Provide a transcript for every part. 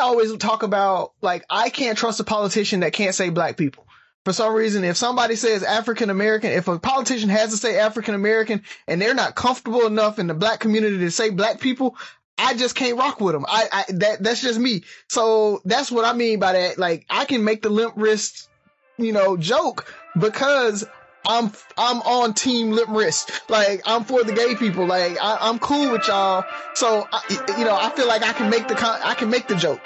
always talk about like I can't trust a politician that can't say black people. For some reason, if somebody says African American, if a politician has to say African American and they're not comfortable enough in the black community to say black people, I just can't rock with them. I, I that that's just me. So that's what I mean by that. Like I can make the limp wrist, you know, joke because I'm I'm on team lip wrist. Like I'm for the gay people. Like I, am cool with y'all. So I, you know, I feel like I can make the con- I can make the joke.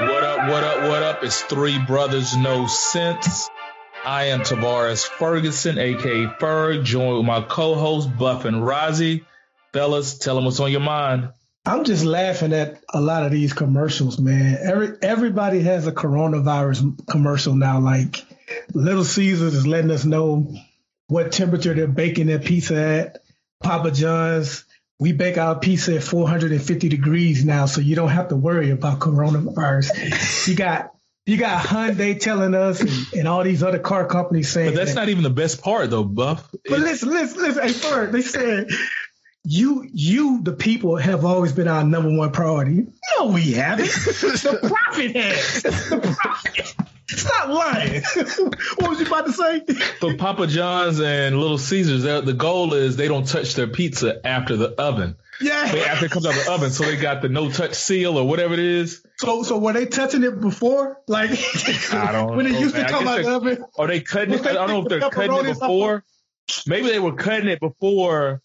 What up? What up? What up? It's three brothers, no sense. I am Tavares Ferguson, aka Ferg, joined with my co-host Buff and Rozzy. Fellas, tell them what's on your mind. I'm just laughing at a lot of these commercials, man. Every everybody has a coronavirus commercial now. Like Little Caesars is letting us know what temperature they're baking their pizza at. Papa John's, we bake our pizza at 450 degrees now, so you don't have to worry about coronavirus. you got you got Hyundai telling us and, and, all these other car companies saying. But that's that. not even the best part, though, Buff. But listen, listen, listen. Hey, first, they said you, you, the people, have always been our number one priority. No, we haven't. the profit has. The profit. Stop lying. what was you about to say? For Papa John's and Little Caesars, the goal is they don't touch their pizza after the oven. Yeah. They, after it comes out of the oven, so they got the no touch seal or whatever it is. So, so were they touching it before? Like, I don't when it used man. to come out of the oven? Are they cutting it? I don't know if they're cutting it before. Maybe they were cutting it before.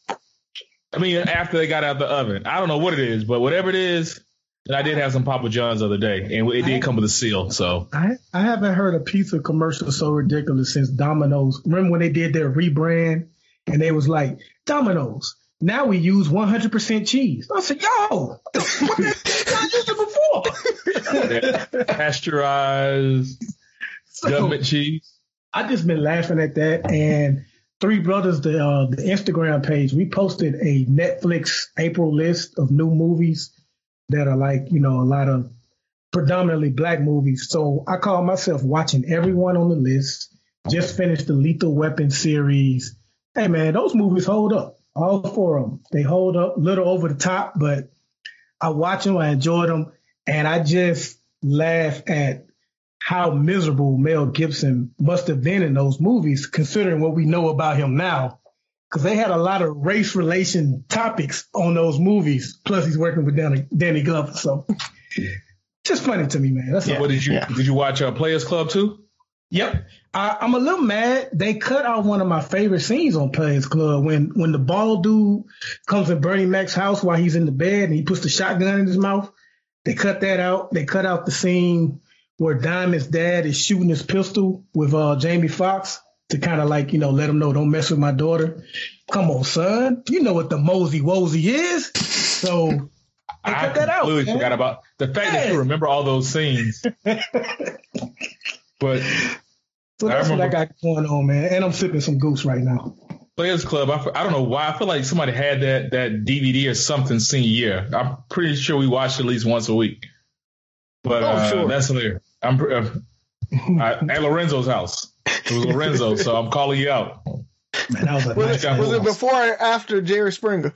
I mean, after they got out of the oven. I don't know what it is, but whatever it is, and I did have some Papa John's the other day, and it did come with a seal. So I, I haven't heard a pizza commercial so ridiculous since Domino's. Remember when they did their rebrand and they was like Domino's. Now we use 100% cheese. I said, yo, what I used it before. Pasteurized so, government cheese. I just been laughing at that. And Three Brothers, the uh, the Instagram page, we posted a Netflix April list of new movies that are like, you know, a lot of predominantly black movies. So I call myself watching everyone on the list. Just finished the Lethal Weapon series. Hey man, those movies hold up. All four of them. They hold up, a little over the top, but I watch them, I enjoy them, and I just laugh at how miserable Mel Gibson must have been in those movies, considering what we know about him now because they had a lot of race relation topics on those movies. Plus, he's working with Danny, Danny Glover, so just funny to me, man. That's yeah. What did you yeah. did you watch uh, Players Club too? Yep. I, am a little mad. They cut out one of my favorite scenes on Players Club when when the bald dude comes in Bernie Mac's house while he's in the bed and he puts the shotgun in his mouth. They cut that out. They cut out the scene where Diamond's dad is shooting his pistol with uh, Jamie Foxx to kind of like, you know, let him know don't mess with my daughter. Come on, son. You know what the mosey wosey is. So I cut that out. Completely forgot about the fact that you remember all those scenes. but so that's I what I got going on, man. And I'm sipping some goose right now. Players Club. I, I don't know why. I feel like somebody had that that DVD or something senior year. I'm pretty sure we watched at least once a week. But oh, uh, sure. that's clear. I'm uh, at Lorenzo's house. It was Lorenzo, so I'm calling you out. Man, was, was, it, was it before or after Jerry Springer?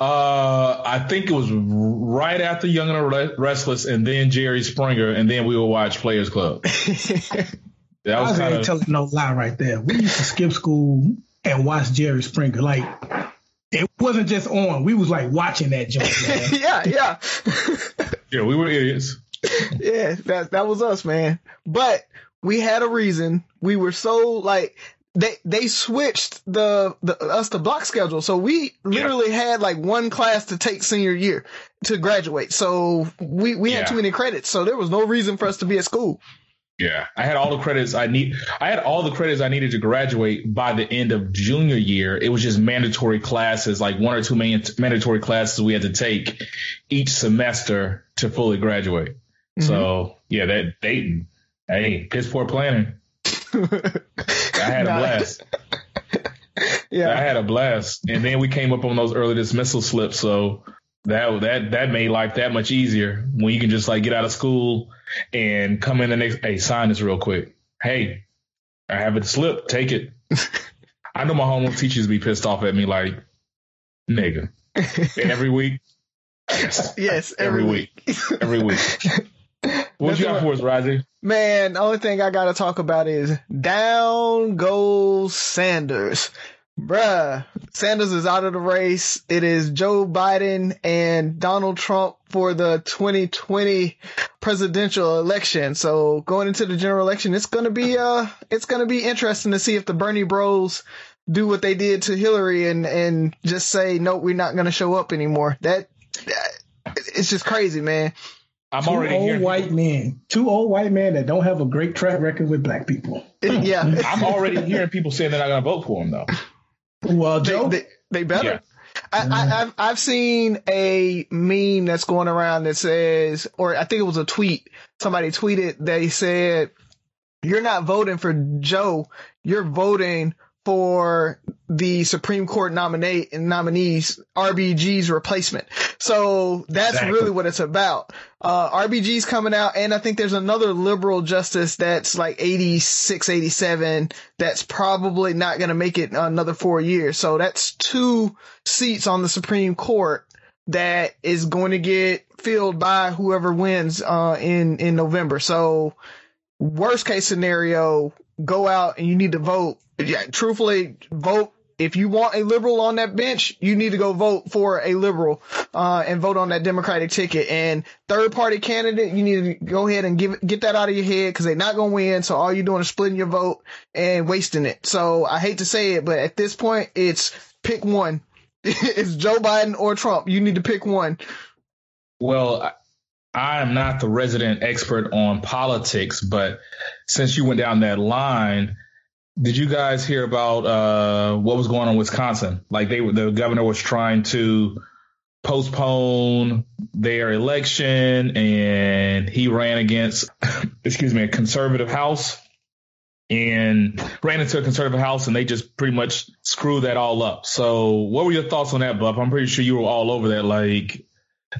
Uh, I think it was right after Young and Restless, and then Jerry Springer, and then we would watch Players Club. That was, was kind of telling no lie right there. We used to skip school and watch Jerry Springer. Like it wasn't just on; we was like watching that joint. yeah, yeah, yeah. We were idiots. yeah, that that was us, man. But we had a reason. We were so like they they switched the, the us to block schedule, so we literally yeah. had like one class to take senior year to graduate. So we we had too many credits, so there was no reason for us to be at school. Yeah, I had all the credits I need. I had all the credits I needed to graduate by the end of junior year. It was just mandatory classes, like one or two man- mandatory classes we had to take each semester to fully graduate. Mm-hmm. So yeah, that Dayton Hey, piss poor planning. I had a blast. yeah, I had a blast, and then we came up on those early dismissal slips. So That that that made life that much easier when you can just like get out of school and come in the next. Hey, sign this real quick. Hey, I have a slip. Take it. I know my homeroom teachers be pissed off at me like, nigga, every week. Yes, yes every, every, week. every week. What you got for us, Raji? Man, the only thing I gotta talk about is down goes Sanders. Bruh, Sanders is out of the race. It is Joe Biden and Donald Trump for the 2020 presidential election. So going into the general election, it's gonna be uh, it's gonna be interesting to see if the Bernie Bros do what they did to Hillary and and just say no, we're not gonna show up anymore. That, that it's just crazy, man. I'm Two already old hearing. white men, two old white men that don't have a great track record with black people. Yeah, I'm already hearing people saying they're not going to vote for him though. Well, they, Joe, they, they better. Yeah. I, I, mm-hmm. I've I've seen a meme that's going around that says, or I think it was a tweet. Somebody tweeted. They said, "You're not voting for Joe. You're voting for the Supreme Court nominate nominees RBG's replacement." So that's Exactly. really what it's about. Uh, RBG's coming out, and I think there's another liberal justice that's like 86, 87 that's probably not going to make it another four years. So that's two seats on the Supreme Court that is going to get filled by whoever wins uh, in in November. So worst case scenario, go out and you need to vote. Yeah, truthfully, vote. If you want a liberal on that bench, you need to go vote for a liberal uh, and vote on that Democratic ticket. And third party candidate, you need to go ahead and give get that out of your head because they're not going to win. So all you're doing is splitting your vote and wasting it. So I hate to say it, but at this point, it's pick one. it's Joe Biden or Trump. You need to pick one. Well, I- am not the resident expert on politics, but since you went down that line, did you guys hear about uh, what was going on in Wisconsin? Like they the governor was trying to postpone their election, and he ran against, excuse me, a conservative house, and ran into a conservative house, and they just pretty much screwed that all up. So, what were your thoughts on that, Buff? I'm pretty sure you were all over that. Like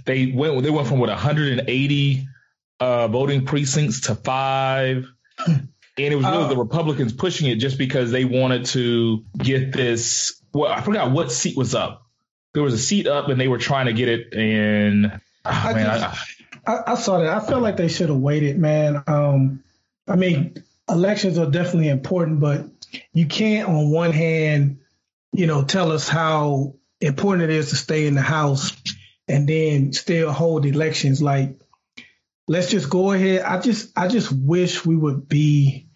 they went they went from what 180 uh, voting precincts to five, and it was really Oh. the Republicans pushing it just because they wanted to get this. Well, I forgot what seat was up. There was a seat up, and they were trying to get it. And oh, I man, just- I, I, I saw that. I felt like they should have waited, man. Um, I mean, elections are definitely important, but you can't, on one hand, you know, tell us how important it is to stay in the house and then still hold elections. Like, let's just go ahead. I just, I just wish we would be.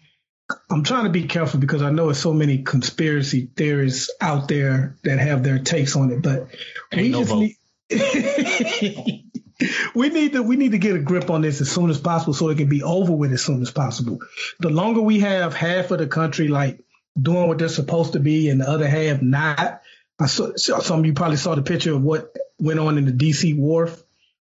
I'm trying to be careful because I know there's so many conspiracy theorists out there that have their takes on it, but Ain't we no just vote. need. we need to we need to get a grip on this as soon as possible so it can be over with as soon as possible. The longer we have half of the country like doing what they're supposed to be and the other half not. I saw some of you probably saw the picture of what went on in the DC wharf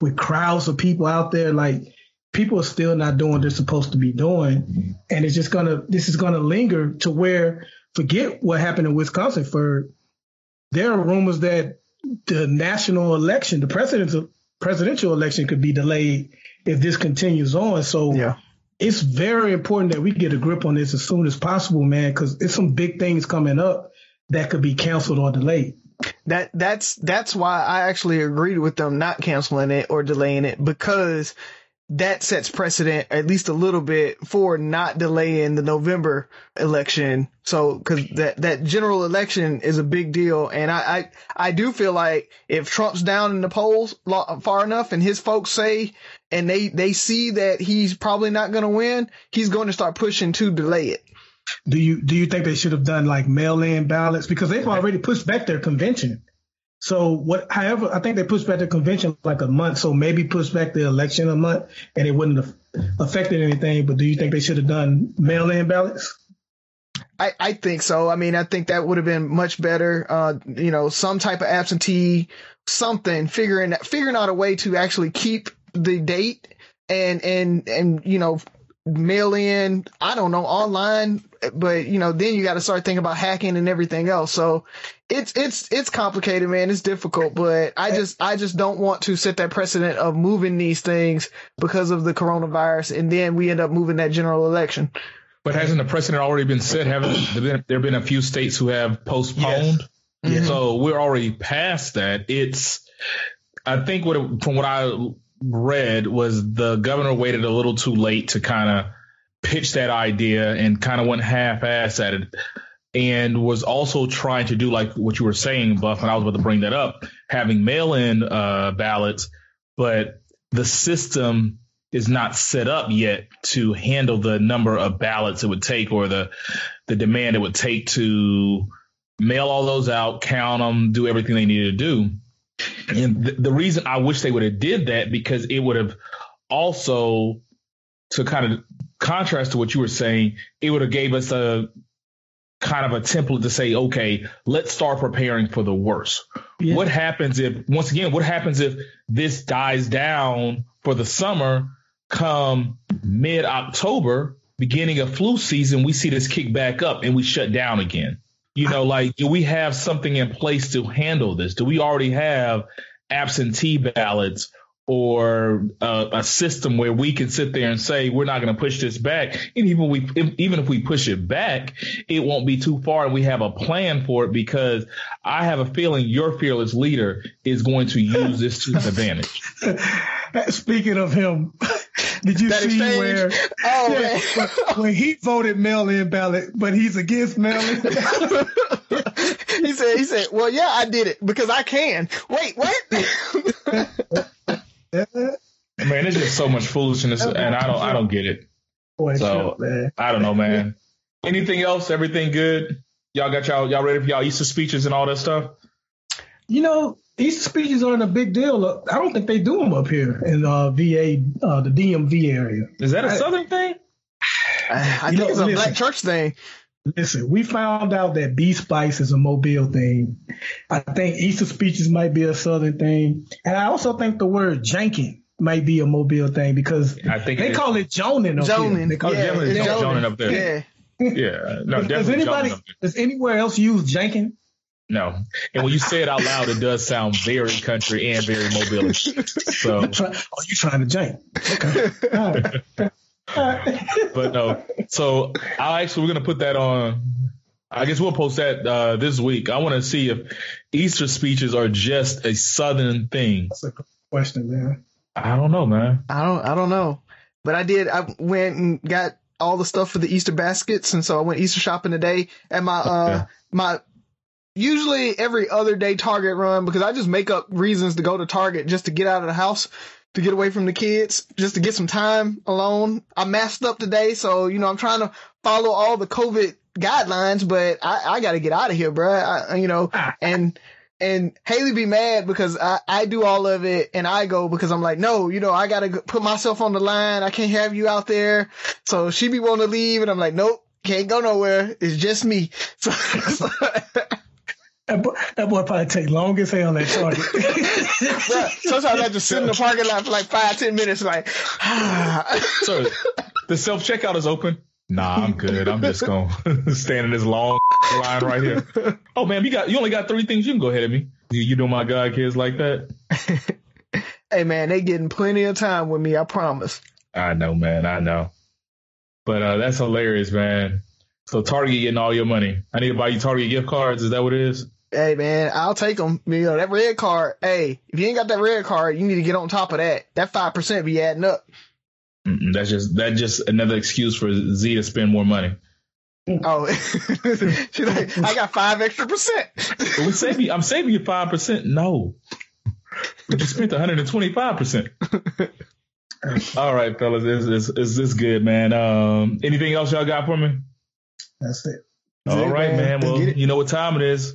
with crowds of people out there. Like people are still not doing what they're supposed to be doing, and it's just gonna this is gonna linger to where forget what happened in Wisconsin. For there are rumors that the national election, the presidential presidential election, could be delayed if this continues on. So Yeah. it's very important that we get a grip on this as soon as possible, man, because it's some big things coming up that could be canceled or delayed. That that's that's why I actually agreed with them not canceling it or delaying it because that sets precedent at least a little bit for not delaying the November election. So because that that general election is a big deal, and I I, I do feel like if Trump's down in the polls far enough, and his folks say and they they see that he's probably not going to win, he's going to start pushing to delay it. Do you do you think they should have done like mail-in ballots because they've already pushed back their convention? So what? However, I think they pushed back their convention like a month, so maybe push back the election a month, and it wouldn't have affected anything. But do you think they should have done mail-in ballots? I, I think so. I mean, I think that would have been much better. Uh, you know, some type of absentee, something figuring figuring out a way to actually keep the date and and and you know mail in, I don't know, online, but you know, then you got to start thinking about hacking and everything else. So it's it's it's complicated, man. It's difficult, but I just I just don't want to set that precedent of moving these things because of the coronavirus, and then we end up moving that general election. But hasn't the precedent already been set? Haven't there been, there been a few states who have postponed? Yes. Mhm. So we're already past that. It's, I think what it- from what I read was the governor waited a little too late to kind of pitch that idea and kind of went half-ass at it, and was also trying to do like what you were saying, Buff. And I was about to bring that up, having mail-in uh, ballots, but the system is not set up yet to handle the number of ballots it would take or the the demand it would take to mail all those out, count them, do everything they needed to do. And th- the reason I wish they would have did that because it would have also to kind of contrast to what you were saying, it would have gave us a kind of a template to say, okay, let's start preparing for the worst. Yeah. What happens if once again, what happens if this dies down for the summer come mid October, beginning of flu season, we see this kick back up and we shut down again. You know, like do we have something in place to handle this? Do we already have absentee ballots or uh, a system where we can sit there and say we're not going to push this back? And even we, if, even if we push it back, it won't be too far, and we have a plan for it because I have a feeling your fearless leader is going to use this to his advantage. Speaking of him, did you That see exchange? where Oh yeah, man. when, when he voted mail-in ballot, but he's against mail-in? he said, he said, well, yeah, I did it because I can. Wait, what? Man, it's just so much foolishness, and I don't, I don't get it. Boy, So- shit. I don't know, man. Anything else? Everything good? Y'all got y'all y'all ready for y'all Easter speeches and all that stuff? You know, Easter speeches aren't a big deal. I don't think they do them up here in uh, VA, uh, the DMV area. Is that a I- Southern thing? I You think know, it's a listen. black church thing. Listen, we found out that Bee Spice is a Mobile thing. I think Easter speeches might be a Southern thing. And I also think the word janking might be a Mobile thing because I think they it is. call it Jonin up here. Jonin. They call it yeah, it's Jonin Jonin up there. Yeah. Yeah, no, does anybody, Jonin up there. does anywhere else use janking? No, and when you say it out loud, it does sound very country and very mobile. So, Try, oh, you trying to jank. Okay. All right. All right. but no. So I actually we're gonna put that on. I guess we'll post that uh, this week. I want to see if Easter speeches are just a Southern thing. That's a good question, man. I don't know, man. I don't I don't know. But I did I went and got all the stuff for the Easter baskets and so I went Easter shopping today at my uh Okay. my usually every other day Target run because I just make up reasons to go to Target just to get out of the house, to get away from the kids, just to get some time alone. I masked up today, so you know I'm trying to follow all the COVID guidelines, but I, I got to get out of here, bruh. I, you know, and and Haley be mad because I, I do all of it and I go because I'm like, no, you know, I got to put myself on the line. I can't have you out there. So she be wanting to leave and I'm like, nope, can't go nowhere. It's just me. So, That boy, that boy probably take long as hell at Target. Sometimes I just sit in the parking lot for like five, ten minutes, like, So the self checkout is open. Nah, I'm good. I'm just gonna stand in this long line right here. Oh man, you got you only got three things. You can go ahead of me. You, you know my God kids like that. hey man, they getting plenty of time with me. I promise. I know, man. I know. But uh, that's hilarious, man. So Target getting all your money. I need to buy you Target gift cards. Is that what it is? Hey man, I'll take them. You know that red card. Hey, if you ain't got that red card, you need to get on top of that. That five percent be adding up. Mm-mm, that's just that's just another excuse for Z to spend more money. Oh, she's like, I got five extra percent. But we save you. I'm saving you five percent. No, but you spent 125 percent. All right, fellas, it's, it's, it's, it's good, man. Um, anything else y'all got for me? That's it. That's All it, right, man. man. Well, you know what time it is.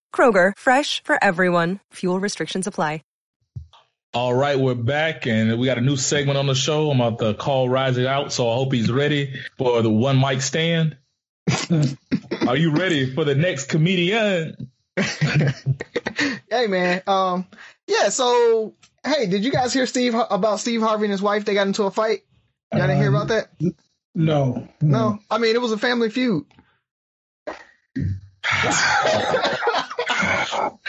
Kroger, fresh for everyone. Fuel restrictions apply. All right, we're back and we got a new segment on the show. I'm about to call Rising out, so I hope he's ready for the one mic stand. Are you ready for the next comedian? hey man, um, yeah. So, hey, did you guys hear Steve about Steve Harvey and his wife? They got into a fight. Y'all didn't hear about that? No, No, I mean it was a family feud.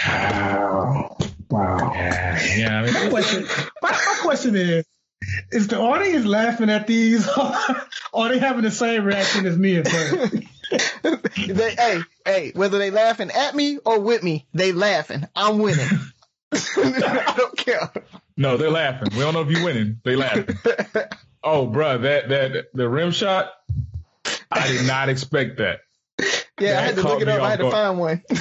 Wow. Wow. Yeah, yeah. I My question, my, my question is, is the audience laughing at these or are they having the same reaction as me at first? they, hey, hey, whether they laughing at me or with me, they laughing. I'm winning. I don't care. no, they're laughing. We don't know if you're winning. They laughing. Oh, bruh, that that the rim shot. I did not expect that. Yeah, I had to look it up. I had to find one.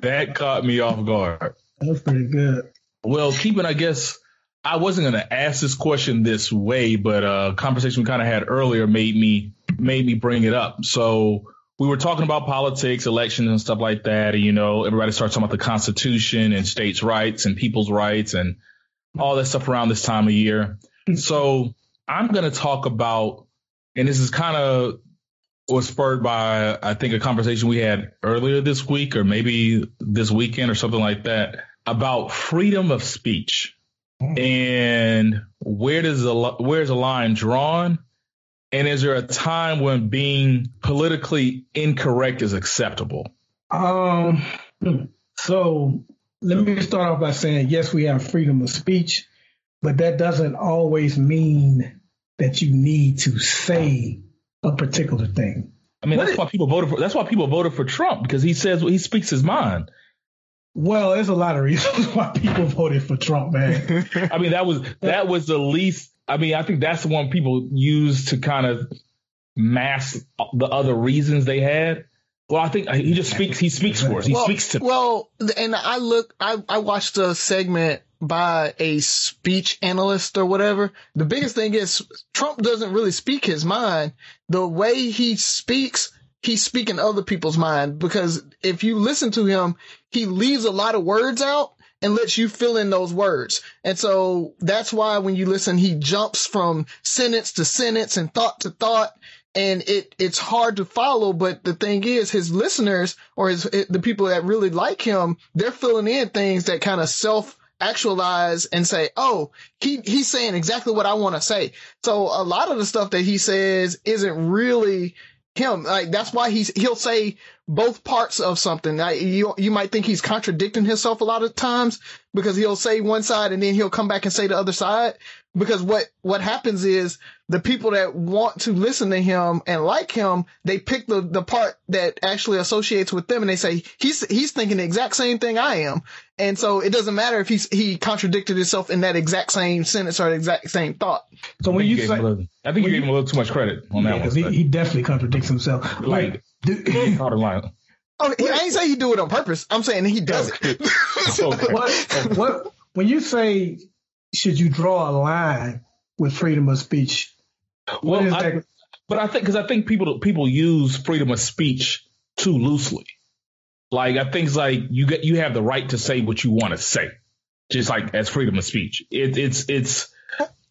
That caught me off guard. That was pretty good. Well, keeping, I guess I wasn't going to ask this question this way, but uh, a conversation we kind of had earlier made me made me bring it up. So we were talking about politics, elections, and stuff like that. And, you know, everybody starts talking about the Constitution and states' rights and people's rights and all that stuff around this time of year. So I'm going to talk about, and this is kind of was spurred by I think a conversation we had earlier this week or maybe this weekend or something like that about freedom of speech. And where does the where's the line drawn? And is there a time when being politically incorrect is acceptable? Um, so let me start off by saying, yes, we have freedom of speech, but that doesn't always mean that you need to say a particular thing. I mean What that's is- why people voted for that's why people voted for Trump because he says he speaks his mind Well, there's a lot of reasons why people voted for Trump, man. I mean, that was that was the least. I mean, I think that's the one people use to kind of mask the other reasons they had. Well, I think he just speaks. He speaks for us. He well, speaks to. well, and I look, I, I watched a segment by a speech analyst or whatever. The biggest thing is Trump doesn't really speak his mind. The way he speaks, he's speaking other people's mind because if you listen to him, he leaves a lot of words out and lets you fill in those words. And so that's why when you listen, he jumps from sentence to sentence and thought to thought and it it's hard to follow. But the thing is, his listeners or his the people that really like him, they're filling in things that kind of self actualize and say, "Oh, he he's saying exactly what I want to say." So a lot of the stuff that he says isn't really him. Like that's why he's he'll say both parts of something. Like, you you might think he's contradicting himself a lot of times because he'll say one side and then he'll come back and say the other side. Because what what happens is the people that want to listen to him and like him, they pick the the part that actually associates with them, and they say he's he's thinking the exact same thing I am, and so it doesn't matter if he's he contradicted himself in that exact same sentence or the exact same thought. So I when think you gave say, him a little- I think you gave him a little too much credit on that Yeah, one. 'cause he, he definitely contradicts himself. Like- do- Caught a line. Oh, I ain't say he do it on purpose. I'm saying he does it. Okay. what, what when you say should you draw a line with freedom of speech? Well, I- But I think because I think people people use freedom of speech too loosely. Like I think it's like you get you have the right to say what you want to say, just like as freedom of speech. It, it's it's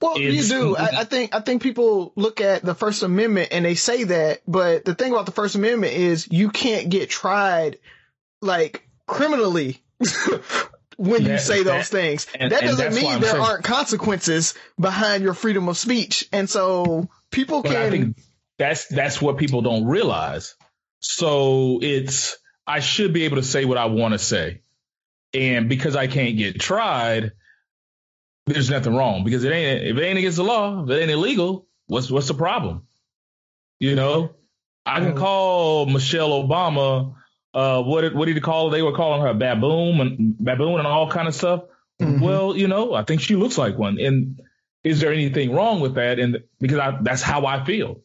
Well, you do. I, I think I think people look at the First Amendment and they say that, but the thing about the First Amendment is you can't get tried like criminally when you That- say those things. and- that doesn't mean there saying- aren't consequences behind your freedom of speech, and so people But can. I think that's that's what people don't realize. So it's I should be able to say what I want to say, and because I can't get tried, there's nothing wrong. Because it ain't if it ain't against the law, if it ain't illegal, what's what's the problem? You know, I can Oh. call Michelle Obama. Uh, what did, what did he call? They were calling her a baboon and baboon and all kind of stuff. Mm-hmm. Well, you know, I think she looks like one. And is there anything wrong with that? And because I, that's how I feel.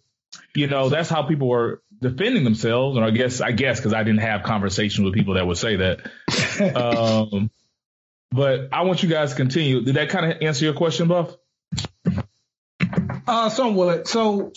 You know, that's how people were defending themselves. And I guess, I guess, because I didn't have conversations with people that would say that. um, but I want you guys to continue. Did that kind of answer your question, Buff? Uh, somewhat. So,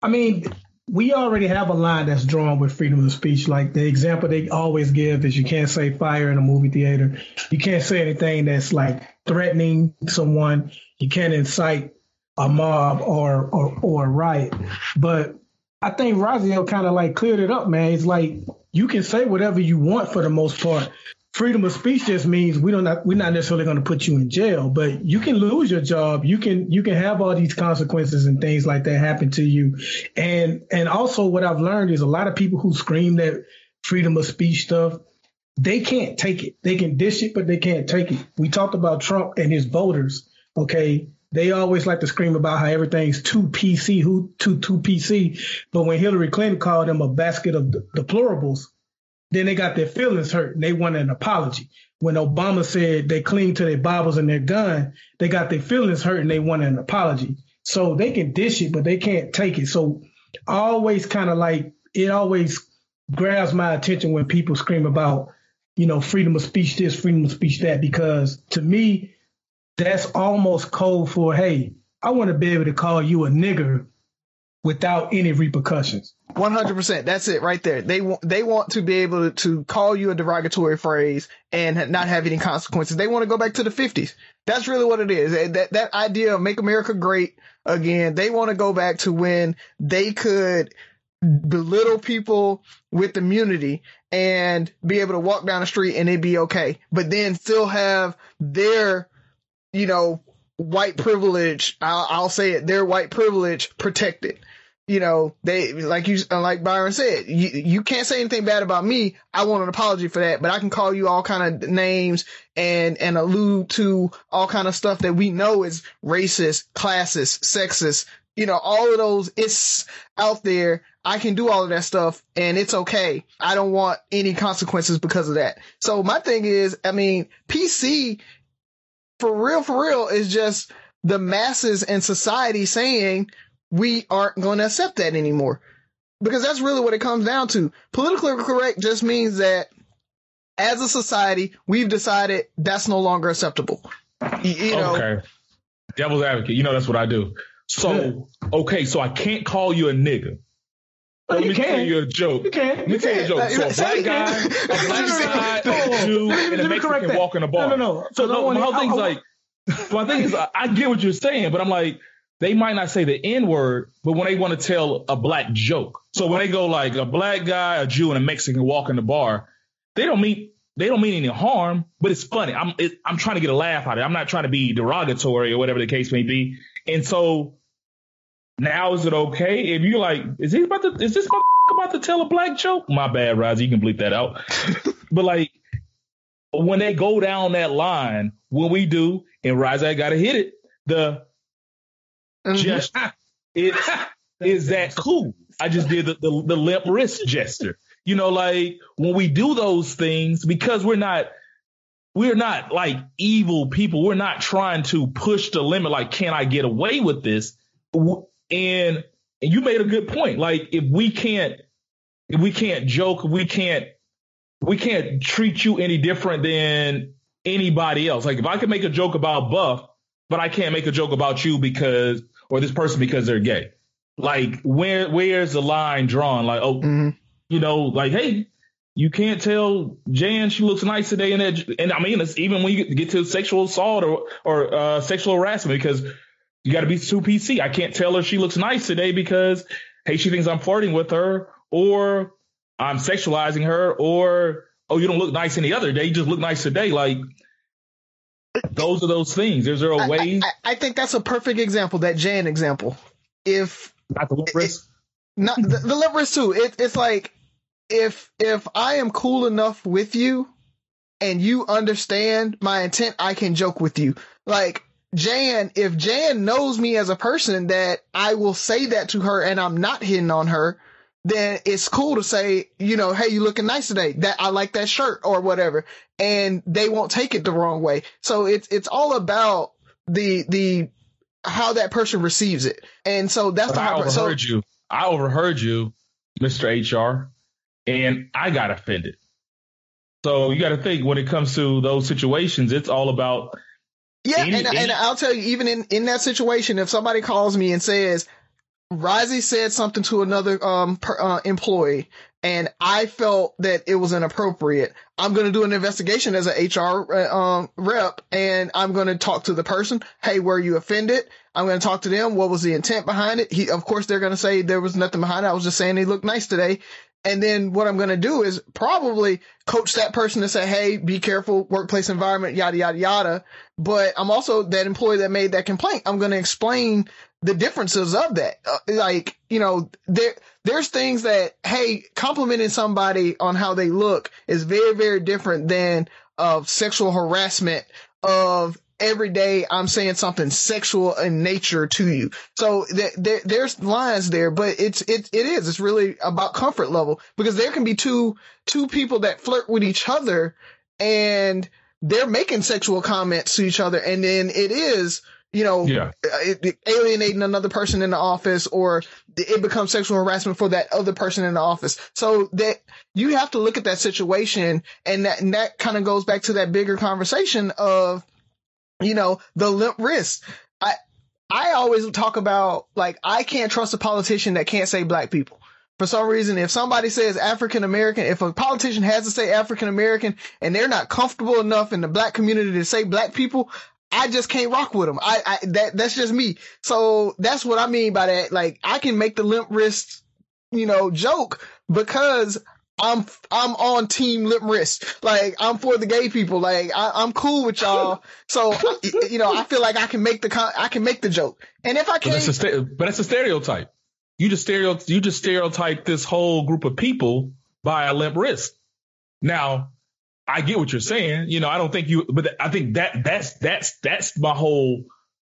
I mean, we already have a line that's drawn with freedom of speech. Like the example they always give is you can't say fire in a movie theater. You can't say anything that's like threatening someone. You can't incite a mob or or, or a riot. But I think Raziel kind of like cleared it up, man. It's like you can say whatever you want for the most part freedom of speech just means we don't not, we're not necessarily going to put you in jail, but you can lose your job. You can you can have all these consequences and things like that happen to you. And and also what I've learned is a lot of people who scream that freedom of speech stuff, they can't take it. They can dish it, but they can't take it. We talked about Trump and his voters. Okay. They always like to scream about how everything's too PC, who too too PC. But when Hillary Clinton called them a basket of deplorables, then they got their feelings hurt and they want an apology. When Obama said they cling to their Bibles and their gun, they got their feelings hurt and they want an apology. So they can dish it, but they can't take it. So always kind of like it always grabs my attention when people scream about, you know, freedom of speech this, freedom of speech that, because to me, that's almost code for, hey, I want to be able to call you a nigger without any repercussions. One hundred percent. That's it right there. They want they want to be able to call you a derogatory phrase and not have any consequences. They want to go back to the fifties. That's really what it is. That that idea of make America great again. They want to go back to when they could belittle people with immunity and be able to walk down the street and it'd be okay. But then still have their, you know, white privilege. I'll, I'll say it. Their white privilege protected you know, they like you uh, like Byron said, you you can't say anything bad about me. I want an apology for that, but I can call you all kind of names and and allude to all kind of stuff that we know is racist, classist, sexist. You know, all of those it's out there. I can do all of that stuff and it's okay. I don't want any consequences because of that. So my thing is, I mean, PC for real, for real is just the masses and society saying we aren't going to accept that anymore. Because that's really what it comes down to. Politically correct just means that as a society, we've decided that's no longer acceptable. You, know, okay. Devil's advocate. You know, that's what I do. So, okay, so I can't call you a nigga. Let me tell you a joke. You can. Let me tell you a joke. So a black guy, a black guy, a Jew, and a Mexican walk in a bar. No, no, no. So no, my whole thing's like, my thing is, I, I get what you're saying, but I'm like, they might not say the N word, but when they want to tell a black joke, so when they go like a black guy, a Jew, and a Mexican walk in the bar, they don't mean they don't mean any harm, but it's funny. I'm it, I'm trying to get a laugh out of it. I'm not trying to be derogatory or whatever the case may be. And so now is it okay if you're like, is he about to is this about to tell a black joke? My bad, Raz, you can bleep that out. but like when they go down that line, when we do, and Raz, I gotta hit it, the Mhm. just it is that cool. I just did the, the, the limp wrist gesture. You know, like when we do those things, because we're not we're not like evil people. We're not trying to push the limit. Like, can I get away with this? And and you made a good point. Like, if we can't if we can't joke, we can't we can't treat you any different than anybody else. Like, if I can make a joke about Buff, but I can't make a joke about you because or this person because they're gay. Like, where where's the line drawn? Like, oh, Mhm. you know, like, hey, you can't tell Jan she looks nice today, and that, and I mean, it's even when you get- get to sexual assault or or uh, sexual harassment because you got to be too PC. I can't tell her she looks nice today because hey, she thinks I'm flirting with her, or I'm sexualizing her, or oh, you don't look nice any other day, you just look nice today. Like, those are those things. Is there a way? I, I think that's a perfect example, that Jan example. If not the risk. not the, the leverage too, it, it's like if if I am cool enough with you and you understand my intent, I can joke with you. Like Jan, if Jan knows me as a person that I will say that to her and I'm not hitting on her, then it's cool to say, you know, hey, you looking nice today. That I like that shirt or whatever. And they won't take it the wrong way. So it's it's all about the the how that person receives it. And so that's the I hard part. So overheard you. I overheard you, Mr. HR, and I got offended. So you got to think when it comes to those situations, it's all about Yeah, and, and I'll tell you, even in, in that situation, if somebody calls me and says, Risey said something to another um per, uh, employee, and I felt that it was inappropriate, I'm going to do an investigation as an HR uh, um, rep, and I'm going to talk to the person. Hey, were you offended? I'm going to talk to them. What was the intent behind it? He, of course, they're going to say there was nothing behind it. I was just saying he looked nice today. And then what I'm going to do is probably coach that person to say, Hey, be careful, workplace environment, yada, yada, yada. But I'm also that employee that made that complaint. I'm going to explain the differences of that. Uh, like, you know, there, there's things that, hey, complimenting somebody on how they look is very, very different than of sexual harassment of every day I'm saying something sexual in nature to you. So th- there, there's lines there, but it's, it, it is, it's really about comfort level because there can be two, two people that flirt with each other and they're making sexual comments to each other. And then it is, you know, yeah. uh, alienating another person in the office or it becomes sexual harassment for that other person in the office. So that you have to look at that situation and that, and that kind of goes back to that bigger conversation of, you know, the limp wrist. I, I always talk about like, I can't trust a politician that can't say black people. For some reason, if somebody says African American, if a politician has to say African American and they're not comfortable enough in the black community to say black people, I just can't rock with them. I, I that that's just me. So that's what I mean by that. Like I can make the limp wrist, you know, joke because I'm I'm on team limp wrist. Like I'm for the gay people. Like I, I'm cool with y'all. So you know, I feel like I can make the con- I can make the joke. And if I can't, a sta- but that's a stereotype. You just stereotype you just stereotype this whole group of people by a limp wrist. Now, I get what you're saying. You know, I don't think you, but I think that that's that's that's my whole.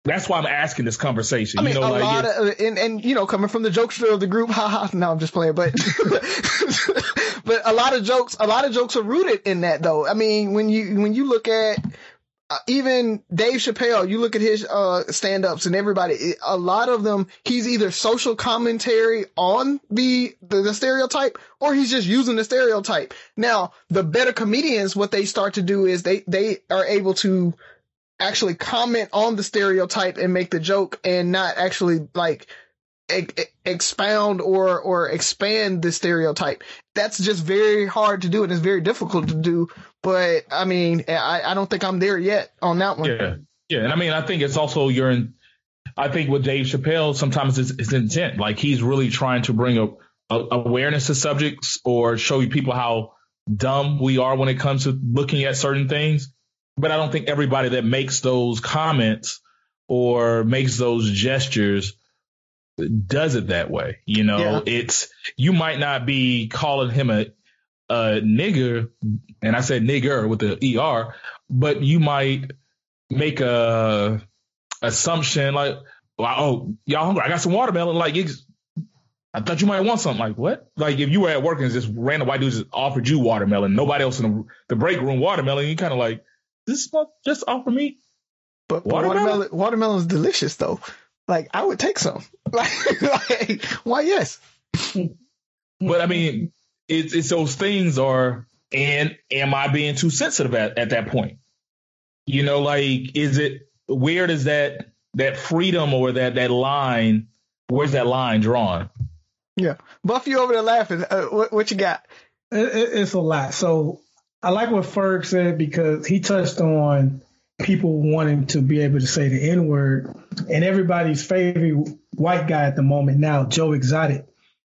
That's why I'm asking this conversation. I mean, you know, a like lot it- of, and, and, you know, coming from the jokester of the group, haha, no, I'm just playing, but, but a lot of jokes, a lot of jokes are rooted in that though. I mean, when you, when you look at, uh, even Dave Chappelle, you look at his, uh, stand-ups and everybody, a lot of them, he's either social commentary on the, the, the stereotype or he's just using the stereotype. Now, the better comedians, what they start to do is they, they are able to, actually comment on the stereotype and make the joke and not actually like expound or or expand the stereotype. That's just very hard to do and it's very difficult to do. But I mean, I, I don't think I'm there yet on that one. Yeah, yeah, and I mean, I think it's also your. in- I think with Dave Chappelle, sometimes it's, it's intent. Like he's really trying to bring a awareness to subjects or show you people how dumb we are when it comes to looking at certain things. But I don't think everybody that makes those comments or makes those gestures does it that way. You know, Yeah. it's you might not be calling him a a nigger, and I said nigger with the er, but you might make a assumption like, oh, y'all hungry? I got some watermelon. Like, it's, I thought you might want something. Like, what? Like, if you were at work and just random white dudes just offered you watermelon, nobody else in the, the break room watermelon, you kind of like, this not just offer me. But, but Watermelon? watermelon watermelon's delicious though. Like I would take some. Like, like why yes. But I mean, it's it's those things are, and am I being too sensitive at, at that point? You know, like, is it where does that that freedom or that that line? Where's that line drawn? Buff you over there laughing. Uh, what, what you got? It, it, it's a lot. So I like what Ferg said because he touched on people wanting to be able to say the N word, and everybody's favorite white guy at the moment now, Joe Exotic,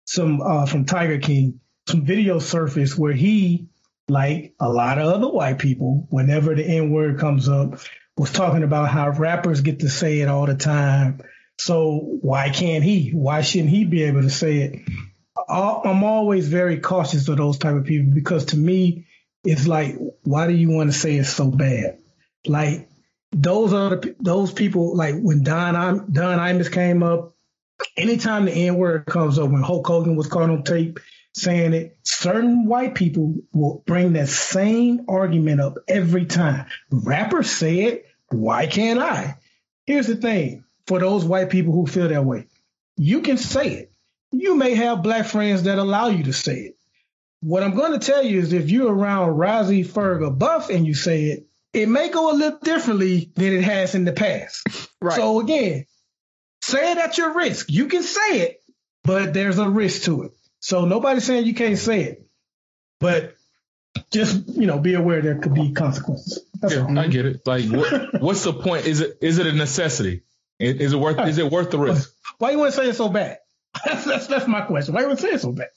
some uh, from Tiger King, some video surfaced where he, like a lot of other white people, whenever the N word comes up, was talking about how rappers get to say it all the time. So why can't he? Why shouldn't he be able to say it? I'm always very cautious of those type of people because to me, it's like, why do you want to say it's so bad? Like those are the, those people. Like when Don Im- Don Imus came up, anytime the N word comes up, when Hulk Hogan was caught on tape saying it, certain white people will bring that same argument up every time. Rappers say it, why can't I? Here's the thing for those white people who feel that way you can say it. You may have black friends that allow you to say it. What I'm going to tell you is if you're around Rozzy Ferg or Buff and you say it, it may go a little differently than it has in the past. Right. So again, say it at your risk. You can say it, but there's a risk to it. So nobody's saying you can't say it, but just you know, be aware there could be consequences. That's Yeah, all. I get it. Like, what, what's the point? Is it is it a necessity? Is, is it worth is it worth the risk? Why you want to say it so bad? That's, that's that's my question. Why you want to say it so bad?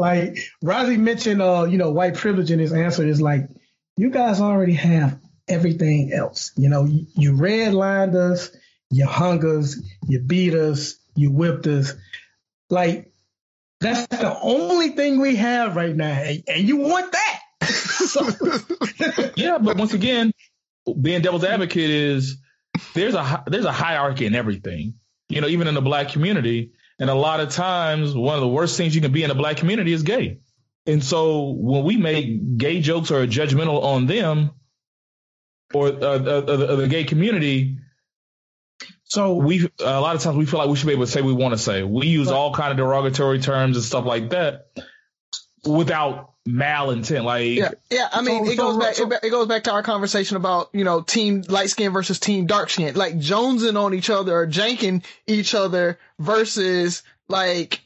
Like Rozzy mentioned, uh, you know, white privilege in his answer is like, you guys already have everything else. You know, you, you redlined us, you hung us, you beat us, you whipped us. Like that's the only thing we have right now, and, and you want that. so, Yeah, but once again, being devil's advocate is there's a there's a hierarchy in everything. You know, even in the black community, and a lot of times one of the worst things you can be in the black community is gay. And so when we make gay jokes or are judgmental on them or uh, uh, uh, the, the gay community, so we a lot of times we feel like we should be able to say what we want to say. We use all kind of derogatory terms and stuff like that without malintent. Like Yeah, yeah. I mean, So- it goes so- back. so- it, it goes back to our conversation about you know team light skin versus team dark skin, like jonesing on each other or janking each other versus like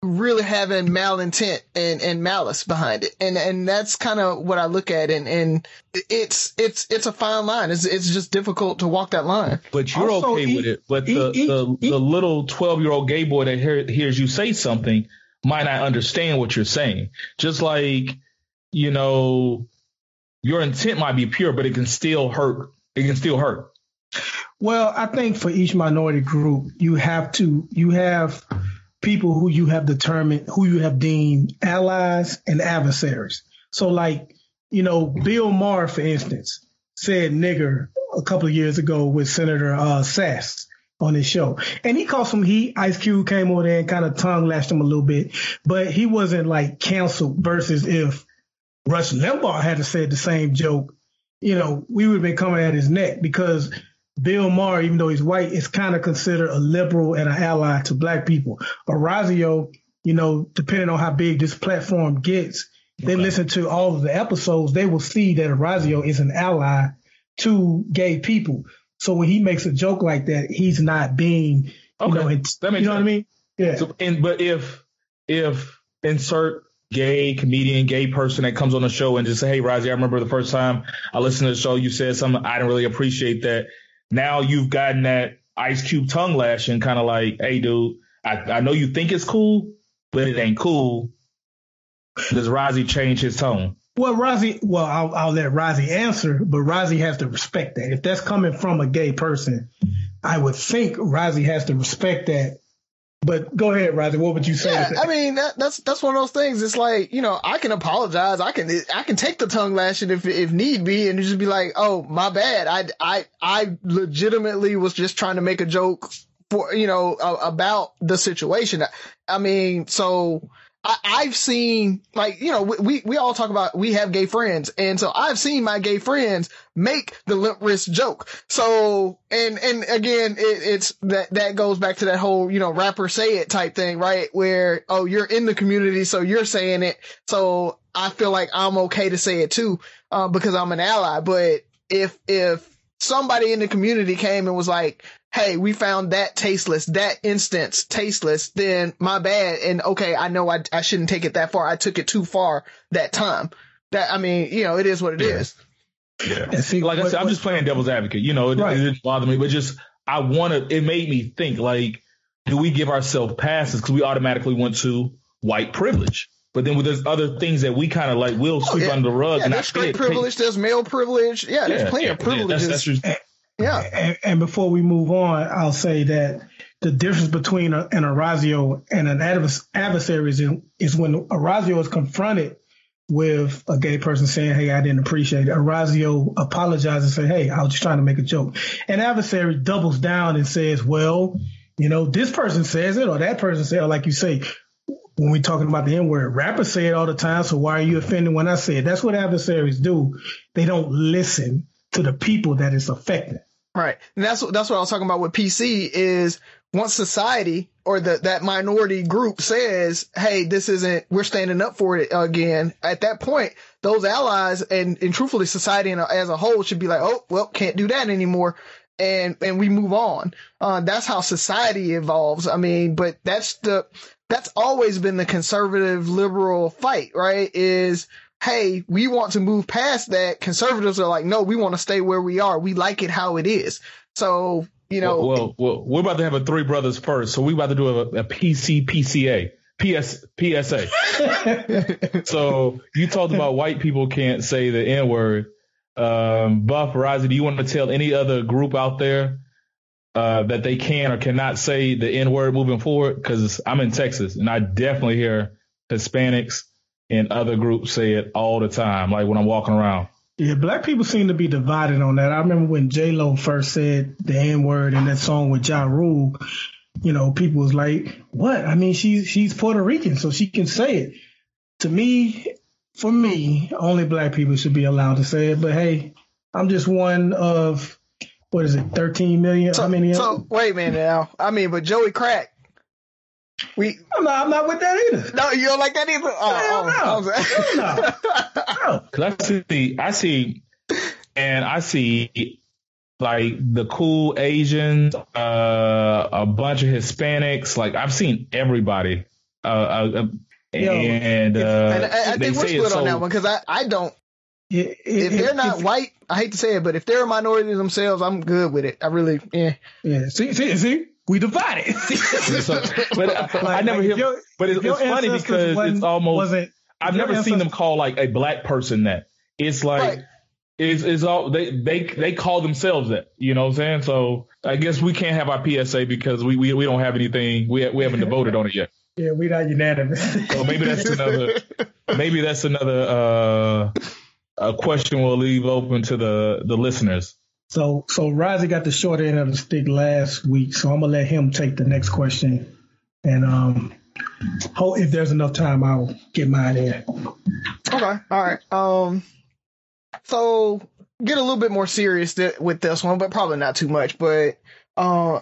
really having malintent and, and malice behind it. And and that's kind of what I look at. And and it's it's it's a fine line. It's it's just difficult to walk that line. But you're Also, okay e- with it. But e- the, e- the, e- the little 12 year old gay boy that hear, hears you say something might not understand what you're saying. Just like, you know, your intent might be pure, but it can still hurt. It can still hurt. Well, I think for each minority group, you have to you have people who you have determined who you have deemed allies and adversaries. So, like you know, Bill Maher, for instance, said "nigger" a couple of years ago with Senator uh, Sasse on his show, and he caught some heat. Ice Cube came over there and kind of tongue lashed him a little bit, but he wasn't like canceled. Versus if Rush Limbaugh had to say the same joke, you know, we would have been coming at his neck because Bill Maher, even though he's white, is kind of considered a liberal and an ally to black people. Orazio, you know, depending on how big this platform gets, they Okay. listen to all of the episodes, they will see that Orazio is an ally to gay people. So when he makes a joke like that, he's not being, you Okay. know, it's, That makes you know what I mean? Yeah. So, and but if if insert gay comedian, gay person that comes on the show and just say, "Hey, Razi, I remember the first time I listened to the show, you said something I didn't really appreciate that." Now you've gotten that Ice Cube tongue lashing, kind of like, "Hey, dude, I, I know you think it's cool, but it ain't cool." Does Razi change his tone? Well, Rozzy, well, I'll, I'll let Rozzy answer, but Rozzy has to respect that. If that's coming from a gay person, I would think Rozzy has to respect that. But go ahead, Rozzy. What would you say? Yeah. I mean that, that's that's one of those things. It's like you know I can apologize. I can I can take the tongue lashing if if need be, and just be like, oh my bad. I I I legitimately was just trying to make a joke for you know about the situation. I mean, so I, I've seen like you know we- we we all talk about we have gay friends, and so I've seen my gay friends make the limp wrist joke. So and and again, it, it's that that goes back to that whole you know rapper say it type thing, right? Where oh you're in the community, so you're saying it, so I feel like I'm okay to say it too, uh, because I'm an ally. But if if somebody in the community came and was like, hey, we found that tasteless, that instance tasteless, then my bad. And okay, I know I, I shouldn't take it that far. I took it too far that time. That, I mean, you know, it is what it is. And see, Like I what- said, I'm just playing devil's advocate. You know, it, Right. it didn't bother me, but just I wanted. It made me think. Like, do we give ourselves passes because we automatically went to white privilege? But then there's other things that we kind of like will oh, sweep Oh, yeah. under the rug. Yeah, and there's I straight think- privilege, there's male privilege. Yeah, there's plenty yeah, of yeah, that's- privileges. that's just- yeah. and, and before we move on, I'll say that the difference between a, an Orazio and an advers- adversary is, in, is when Orazio is confronted with a gay person saying, Hey, I didn't appreciate it. Orazio apologizes and say, Hey, I was just trying to make a joke. An adversary doubles down and says, Well, You know, this person says it or that person says it, like you say, when we're talking about the N word, rappers say it all the time. So why are you offended when I say it? That's what adversaries do. They don't listen to the people that it's affecting. Right. And that's what that's what I was talking about with PC is once society or the that minority group says, "Hey, this isn't we're standing up for it again." At that point, those allies and and truthfully society as a whole should be like, "Oh, well, can't do that anymore." And and we move on. Uh, that's how society evolves. I mean, but that's the that's always been the conservative liberal fight, right? Is hey, we want to move past that. Conservatives are like, no, we want to stay where we are. We like it how it is. So, you know. Well, well, well we're about to have a three brothers first. So we about to do a, a PC, PCA. PS, PSA. so you talked about white people can't say the N word. Um, Buff, Rising, do you want to tell any other group out there uh, that they can or cannot say the N word moving forward? Because I'm in Texas and I definitely hear Hispanics and other groups say it all the time, like when I'm walking around. Yeah, black people seem to be divided on that. I remember when J Lo first said the N word in that song with Ja Rule. You know, people was like, "What? I mean, she's she's Puerto Rican, so she can say it." To me, for me, only black people should be allowed to say it. But hey, I'm just one of what is it, 13 million? So, How many? So wait a minute now. I mean, but Joey Crack we, I'm not, I'm not with that either. No, you don't like that either. Oh, oh, no. no. Cause I see, I see, and I see like the cool Asians, uh, a bunch of Hispanics. Like I've seen everybody. Uh, uh Yo, and, uh, and I, I think we're split so, on that one because I, I don't. It, it, if they're not white, I hate to say it, but if they're a minority themselves, I'm good with it. I really, yeah. Yeah. See, see, see we divided. so, but I, like, I never like hear. but it's, it's funny because it's almost. I've never seen them call like a black person that. It's like. Right. It's, it's all they they they call themselves that you know what I'm saying so I guess we can't have our PSA because we we, we don't have anything we we haven't voted on it yet yeah we're not unanimous so maybe that's another maybe that's another uh a question we'll leave open to the the listeners so so Rising got the short end of the stick last week, so I'm gonna let him take the next question, and um, hope if there's enough time, I'll get mine in. Okay, all right. Um, so get a little bit more serious th- with this one, but probably not too much. But uh,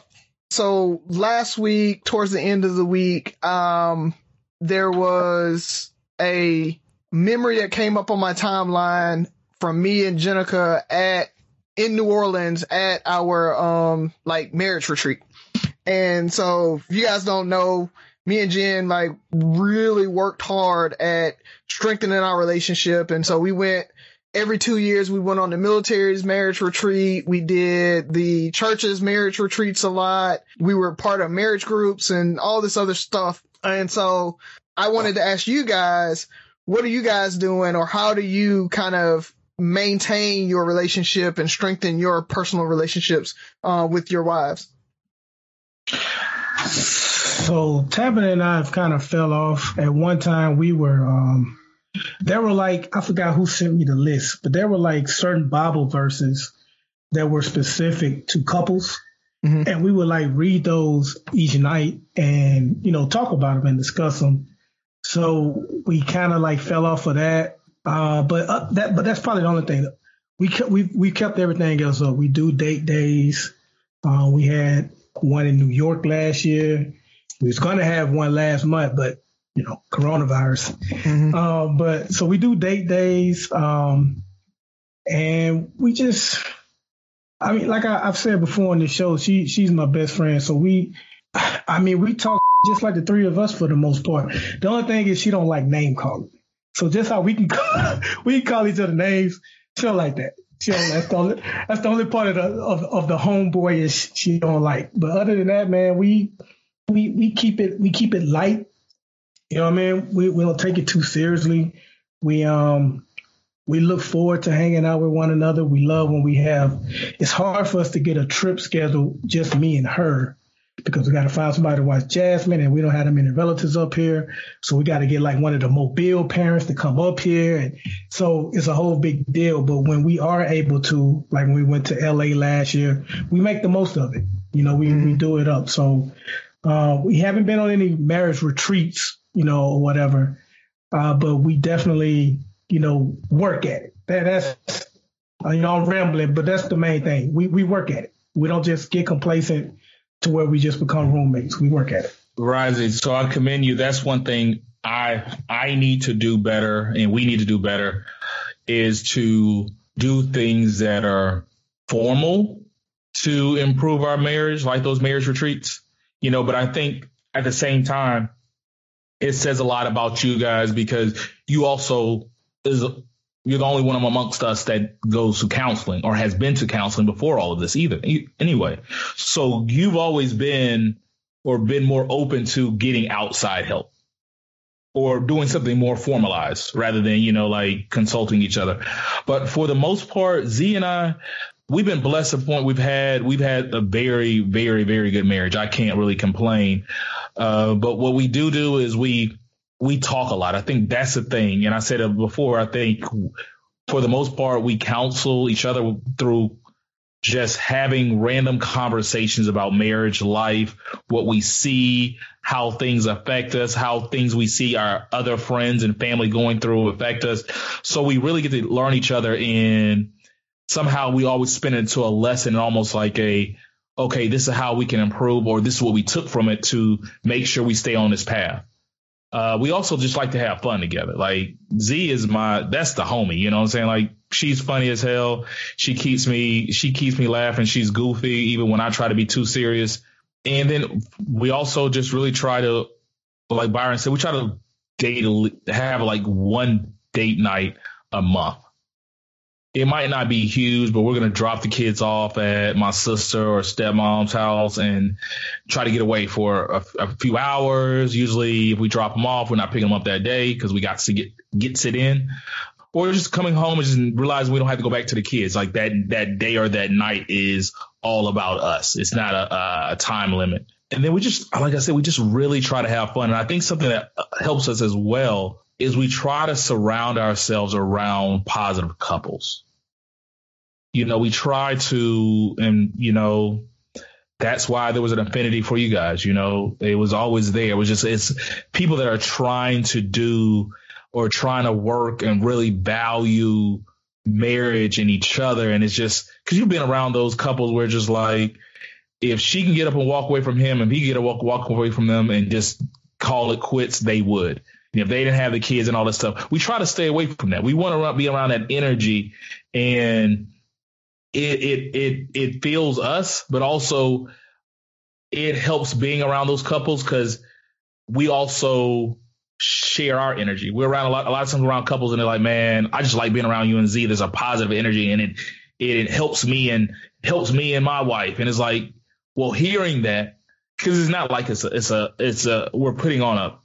so last week, towards the end of the week, um, there was a memory that came up on my timeline from me and Jenica at in New Orleans at our um like marriage retreat. And so if you guys don't know, me and Jen like really worked hard at strengthening our relationship. And so we went every two years, we went on the military's marriage retreat. We did the church's marriage retreats a lot. We were part of marriage groups and all this other stuff. And so I wanted to ask you guys, what are you guys doing or how do you kind of maintain your relationship and strengthen your personal relationships uh, with your wives? So Tabitha and I have kind of fell off. At one time, we were um, there were like I forgot who sent me the list, but there were like certain Bible verses that were specific to couples. Mm-hmm. And we would like read those each night and, you know, talk about them and discuss them. So we kind of like fell off of that. Uh, but uh, that, but that's probably the only thing. We kept, we we kept everything else up. We do date days. Uh, we had one in New York last year. We was gonna have one last month, but you know, coronavirus. Mm-hmm. Uh, but so we do date days, um, and we just, I mean, like I, have said before on the show, she she's my best friend. So we, I mean, we talk just like the three of us for the most part. The only thing is she don't like name calling. So just how we can call, we can call each other names, she don't like that. She don't, that's the only that's the only part of the of, of the homeboy is she don't like. But other than that, man, we we we keep it we keep it light. You know what I mean? We we don't take it too seriously. We um we look forward to hanging out with one another. We love when we have. It's hard for us to get a trip scheduled, just me and her, because we got to find somebody to watch Jasmine, and we don't have that many relatives up here, so we got to get like one of the Mobile parents to come up here, and so it's a whole big deal. But when we are able to, like when we went to LA last year, we make the most of it. You know, we mm-hmm. we do it up. So uh, we haven't been on any marriage retreats, you know, or whatever, uh, but we definitely, you know, work at it. That, that's you know, I'm rambling, but that's the main thing. We we work at it. We don't just get complacent to where we just become roommates. We work at it. Rising. So I commend you. That's one thing I I need to do better, and we need to do better, is to do things that are formal to improve our marriage, like those marriage retreats. You know, but I think at the same time, it says a lot about you guys because you also is you're the only one amongst us that goes to counseling or has been to counseling before all of this either. Anyway, so you've always been or been more open to getting outside help or doing something more formalized rather than, you know, like consulting each other. But for the most part, Z and I, we've been blessed to the point we've had, we've had a very, very, very good marriage. I can't really complain. Uh, but what we do do is we, we talk a lot. I think that's the thing. And I said it before, I think for the most part, we counsel each other through just having random conversations about marriage, life, what we see, how things affect us, how things we see our other friends and family going through affect us. So we really get to learn each other and somehow we always spin it to a lesson, almost like a, okay, this is how we can improve or this is what we took from it to make sure we stay on this path. Uh, we also just like to have fun together. Like Z is my, that's the homie, you know what I'm saying? Like she's funny as hell. She keeps me, she keeps me laughing. She's goofy even when I try to be too serious. And then we also just really try to, like Byron said, we try to date, have like one date night a month it might not be huge, but we're going to drop the kids off at my sister or stepmom's house and try to get away for a, a few hours. Usually, if we drop them off, we're not picking them up that day because we got to get gets it in. Or just coming home and just realizing we don't have to go back to the kids. Like that that day or that night is all about us. It's not a, a time limit. And then we just, like I said, we just really try to have fun. And I think something that uh, helps us as well is we try to surround ourselves around positive couples you know, we try to, and, you know, that's why there was an affinity for you guys. You know, it was always there. It was just, it's people that are trying to do or trying to work and really value marriage and each other. And it's just, cause you've been around those couples where just like, if she can get up and walk away from him, and he can get a walk, walk away from them and just call it quits, they would. If they didn't have the kids and all this stuff, we try to stay away from that. We want to be around that energy and, it it it it feels us, but also it helps being around those couples because we also share our energy. We're around a lot a lot of times around couples and they're like, man, I just like being around you and Z. There's a positive energy and it it helps me and helps me and my wife. And it's like, well, hearing that because it's not like it's a it's a it's a we're putting on a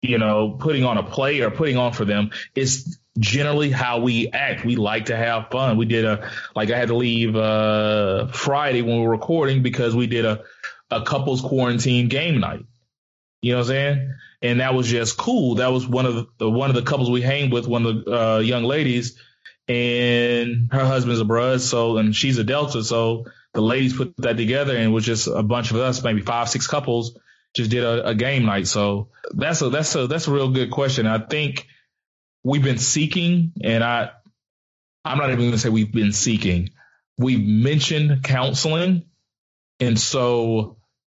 you know putting on a play or putting on for them. It's generally how we act. We like to have fun. We did a like I had to leave uh Friday when we were recording because we did a a couples quarantine game night. You know what I'm saying? And that was just cool. That was one of the one of the couples we hang with, one of the uh, young ladies, and her husband's a Brud, so and she's a Delta, so the ladies put that together and it was just a bunch of us, maybe five, six couples, just did a, a game night. So that's a that's a that's a real good question. I think we've been seeking, and I, I'm not even going to say we've been seeking. We've mentioned counseling, and so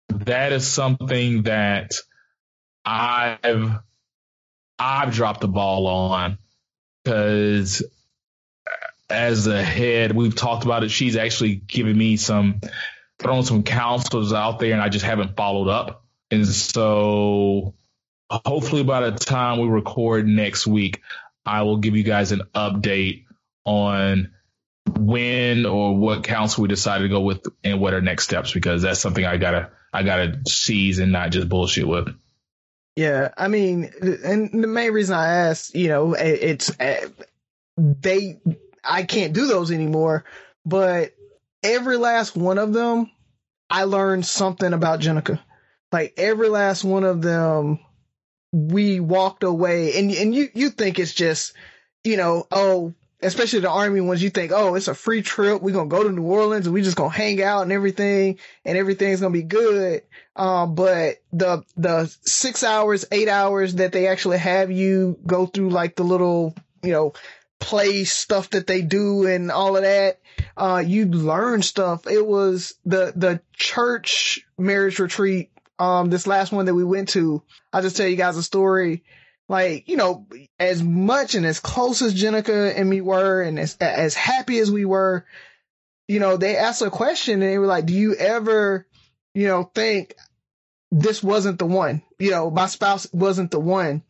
that is something that I've I've dropped the ball on because as a head, we've talked about it. She's actually given me some thrown some counselors out there, and I just haven't followed up. And so hopefully by the time we record next week, I will give you guys an update on when or what council we decided to go with and what are next steps because that's something I gotta I gotta seize and not just bullshit with. Yeah, I mean, and the main reason I asked, you know, it's uh, they I can't do those anymore, but every last one of them, I learned something about Jenica like every last one of them, we walked away and, and you, you think it's just, you know, oh, especially the army ones, you think, oh, it's a free trip. We're to go to New Orleans and we just to hang out and everything and everything's to be good. Um, but the, the six hours, eight hours that they actually have you go through like the little, you know, play stuff that they do and all of that, uh, you learn stuff. It was the, the church marriage retreat. Um, this last one that we went to, I'll just tell you guys a story. Like you know as much and as close as Jenica and me were and as as happy as we were you know they asked a question and they were like do you ever you know think this wasn't the one? You know my spouse wasn't the one.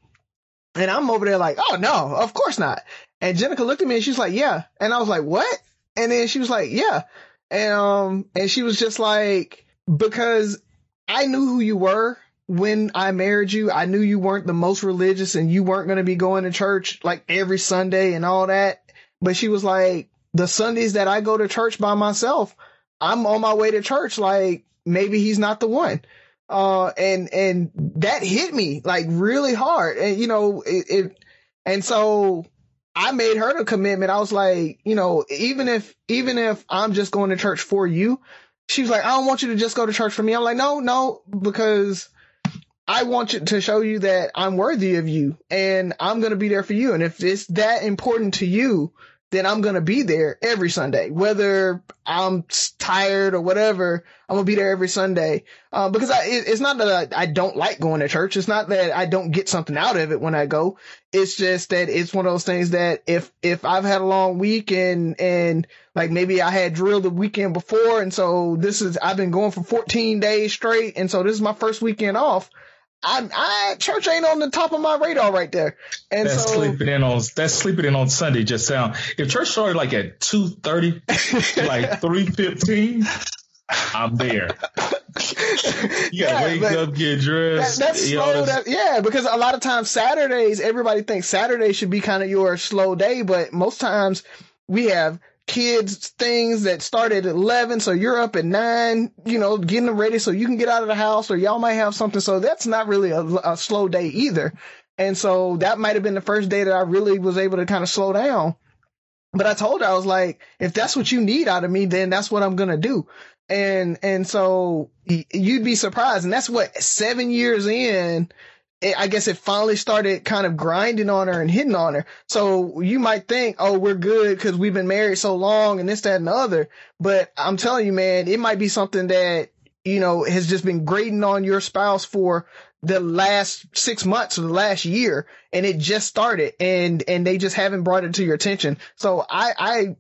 And I'm over there like oh no of course not. And Jenica looked at me and she's like yeah. And I was like what? And then she was like yeah. And um and she was just like because I knew who you were when I married you, I knew you weren't the most religious and you weren't going to be going to church like every Sunday and all that. But she was like, the Sundays that I go to church by myself, I'm on my way to church. Like maybe he's not the one. Uh, and, and that hit me like really hard. And, you know, it, it and so I made her the commitment. I was like, you know, even if, even if I'm just going to church for you, she was like, I don't want you to just go to church for me. I'm like, no, no, because I want you to show you that I'm worthy of you and I'm going to be there for you. And if it's that important to you, then I'm going to be there every Sunday, whether I'm tired or whatever. I'm going to be there every Sunday. Uh, because I, it, it's not that I, I, don't like going to church. It's not that I don't get something out of it when I go. It's just that it's one of those things that if, if I've had a long week and, and like maybe I had drilled the weekend before. And so this is, I've been going for 14 days straight. And so this is my first weekend off. I, I church ain't on the top of my radar right there. And that's so, sleeping in on that's sleeping in on Sunday. Just sound if church started like at two thirty, like three fifteen, I'm there. You gotta yeah, wake up, get dressed. That, that's slow. That, yeah, because a lot of times Saturdays, everybody thinks Saturday should be kind of your slow day, but most times we have kids things that start at 11 so you're up at 9 you know getting them ready so you can get out of the house or y'all might have something. So that's not really a, a slow day either. And so that might have been the first day that i really was able to kind of slow down. But i told her i was like if that's what you need out of me then that's what i'm gonna do. And and so you'd be surprised. And that's what seven years in it, I guess it finally started kind of grinding on her and hitting on her. So you might think, oh, we're good because we've been married so long and this, that, and the other. But I'm telling you, man, it might be something that, you know, has just been grating on your spouse for the last six months or the last year and it just started and, and they just haven't brought it to your attention. So I, I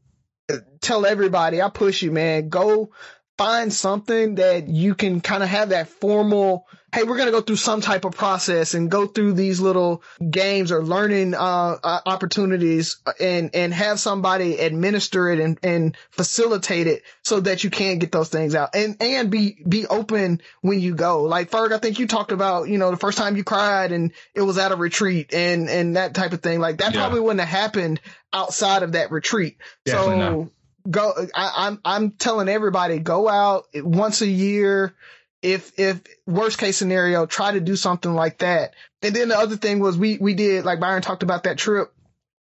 uh, tell everybody, I push you, man, go find something that you can kind of have that formal hey we're going to go through some type of process and go through these little games or learning uh, opportunities and and have somebody administer it and, and facilitate it so that you can get those things out and and be be open when you go like Ferg I think you talked about you know the first time you cried and it was at a retreat and and that type of thing like that yeah. probably wouldn't have happened outside of that retreat Definitely so not go I, I'm I'm telling everybody go out once a year. If if worst case scenario, try to do something like that. And then the other thing was we we did like Byron talked about that trip.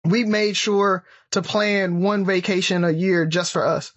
We made sure to plan one vacation a year just for us.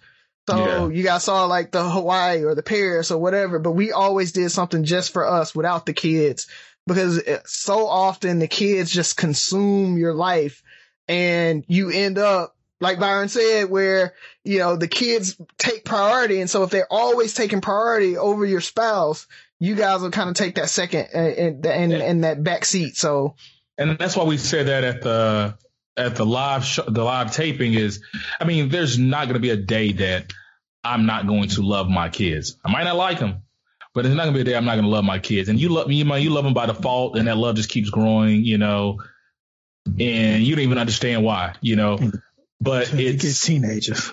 So yeah. you guys saw like the Hawaii or the Paris or whatever, but we always did something just for us without the kids because so often the kids just consume your life and you end up like Byron said, where, you know, the kids take priority. And so if they're always taking priority over your spouse, you guys will kind of take that second and, and, and that back seat. So. And that's why we said that at the, at the live, sh- the live taping is, I mean, there's not going to be a day that I'm not going to love my kids. I might not like them, but it's not gonna be a day I'm not gonna love my kids. And you love me, you, you love them by default, and that love just keeps growing, you know. And you don't even understand why, you know. Mm-hmm. But it's get teenagers.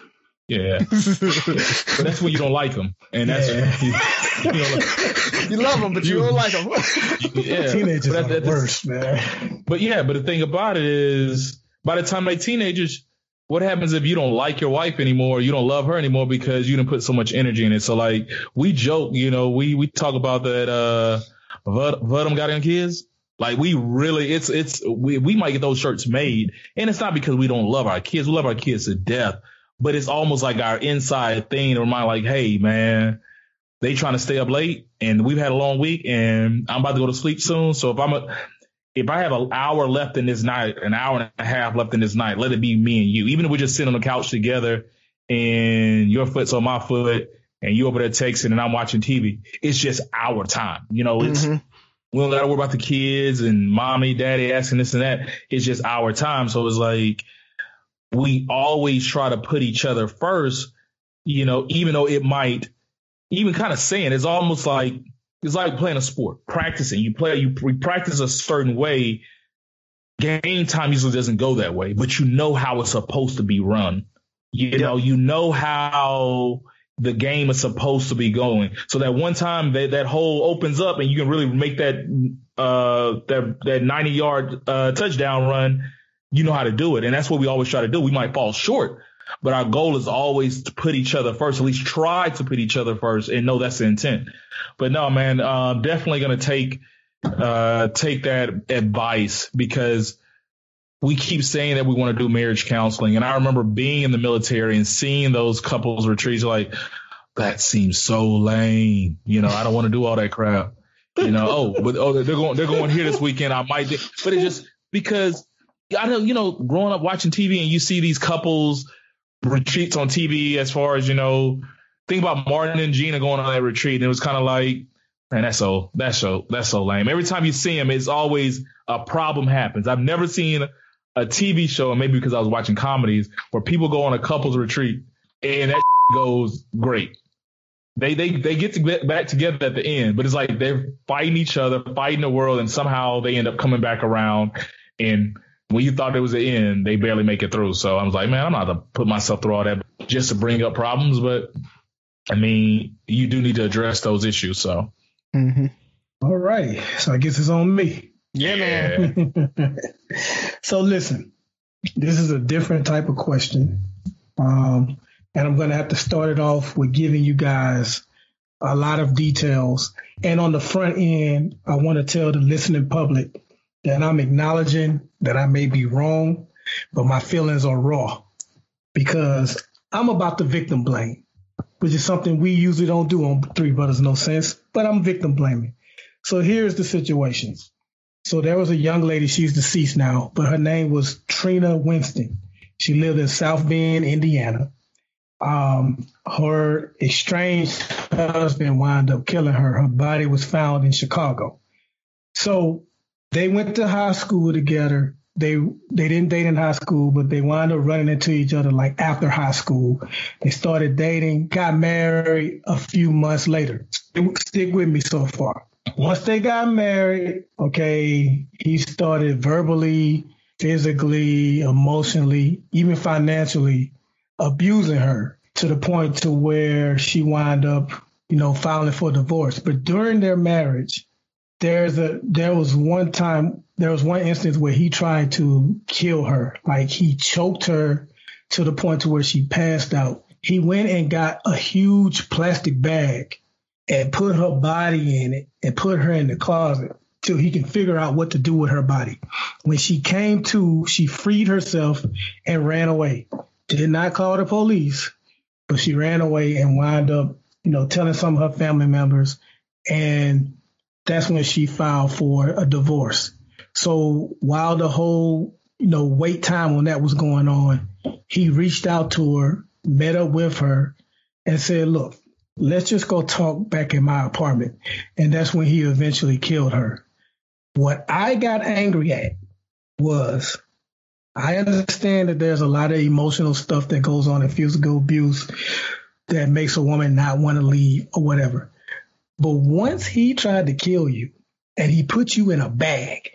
Yeah, but that's when you don't like them, and that's yeah. you, you, you, love them, but you, you don't like them. yeah, teenagers but are the worst, man. But yeah, but the thing about it is, by the time they're teenagers, what happens if you don't like your wife anymore? You don't love her anymore because you didn't put so much energy in it. So like we joke, you know, we we talk about that. uh Vudum got in kids. Like we really, it's it's we we might get those shirts made, and it's not because we don't love our kids. We love our kids to death, but it's almost like our inside thing to remind, like, hey man, they trying to stay up late, and we've had a long week, and I'm about to go to sleep soon. So if I'm a if I have an hour left in this night, an hour and a half left in this night, let it be me and you. Even if we're just sit on the couch together, and your foot's on my foot, and you over there texting, and I'm watching TV, it's just our time. You know, it's. Mm-hmm we don't gotta worry about the kids and mommy, daddy asking this and that. It's just our time. So it's like we always try to put each other first, you know, even though it might even kind of saying it's almost like it's like playing a sport, practicing. You play, you practice a certain way. Game time usually doesn't go that way, but you know how it's supposed to be run. You know, you know how the game is supposed to be going. So that one time that, that hole opens up and you can really make that, uh, that, that 90 yard, uh, touchdown run, you know how to do it. And that's what we always try to do. We might fall short, but our goal is always to put each other first, at least try to put each other first and know that's the intent. But no, man, uh, definitely to take, uh, take that advice because we keep saying that we want to do marriage counseling. And I remember being in the military and seeing those couples retreats like, that seems so lame. You know, I don't want to do all that crap. You know, oh, but oh, they're going, they're going here this weekend. I might, but it's just because I know, you know, growing up watching TV and you see these couples retreats on TV as far as, you know, think about Martin and Gina going on that retreat. And it was kind of like, man, that's so, that's so, that's so lame. Every time you see them, it's always a problem happens. I've never seen a TV show, and maybe because I was watching comedies, where people go on a couples retreat and that goes great. They they they get to get back together at the end, but it's like they're fighting each other, fighting the world, and somehow they end up coming back around. And when you thought it was the end, they barely make it through. So I was like, man, I'm not gonna put myself through all that just to bring up problems. But I mean, you do need to address those issues. So. Mm-hmm. All right. So I guess it's on me. Yeah, man. so listen, this is a different type of question. Um, and I'm going to have to start it off with giving you guys a lot of details. And on the front end, I want to tell the listening public that I'm acknowledging that I may be wrong, but my feelings are raw because I'm about the victim blame, which is something we usually don't do on Three Brothers No Sense, but I'm victim blaming. So here's the situation. So there was a young lady, she's deceased now, but her name was Trina Winston. She lived in South Bend, Indiana. Um, her estranged husband wound up killing her. Her body was found in Chicago. So they went to high school together. They they didn't date in high school, but they wound up running into each other like after high school. They started dating, got married a few months later. Stick with me so far. Once they got married, okay, he started verbally, physically, emotionally, even financially abusing her to the point to where she wound up, you know, filing for divorce. But during their marriage, there's a there was one time there was one instance where he tried to kill her. Like he choked her to the point to where she passed out. He went and got a huge plastic bag and put her body in it and put her in the closet till he can figure out what to do with her body. When she came to, she freed herself and ran away. Did not call the police, but she ran away and wound up, you know, telling some of her family members. And that's when she filed for a divorce. So while the whole, you know, wait time on that was going on, he reached out to her, met up with her, and said, look, let's just go talk back in my apartment. And that's when he eventually killed her. What I got angry at was I understand that there's a lot of emotional stuff that goes on in physical abuse that makes a woman not want to leave or whatever. But once he tried to kill you and he put you in a bag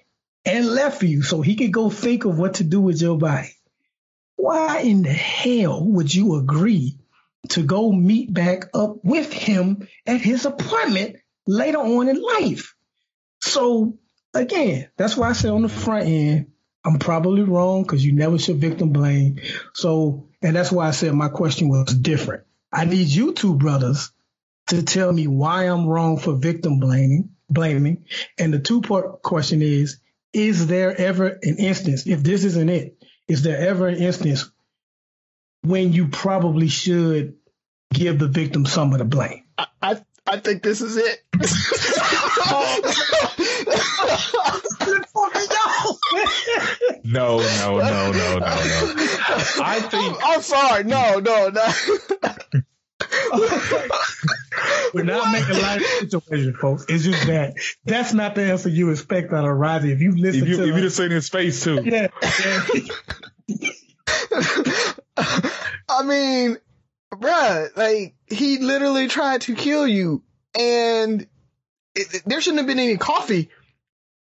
and left you so he could go think of what to do with your body, why in the hell would you agree to go meet back up with him at his apartment later on in life. So again, that's why I said on the front end, I'm probably wrong because you never should victim blame. So, and that's why I said my question was different. I need you two brothers to tell me why I'm wrong for victim blaming, blaming. And the two part question is, is there ever an instance, if this isn't it, is there ever an instance when you probably should give the victim some of the blame? I, I, I think this is it. No, no, no, no, no, no. I think I'm sorry. No, no, no. We're not making light of the situation, folks. It's just that that's not the answer you expect out of Rising. If you listen if you to if him- you just seen his face too. yeah, yeah. I mean, bruh, like he literally tried to kill you, and it, it- there shouldn't have been any coffee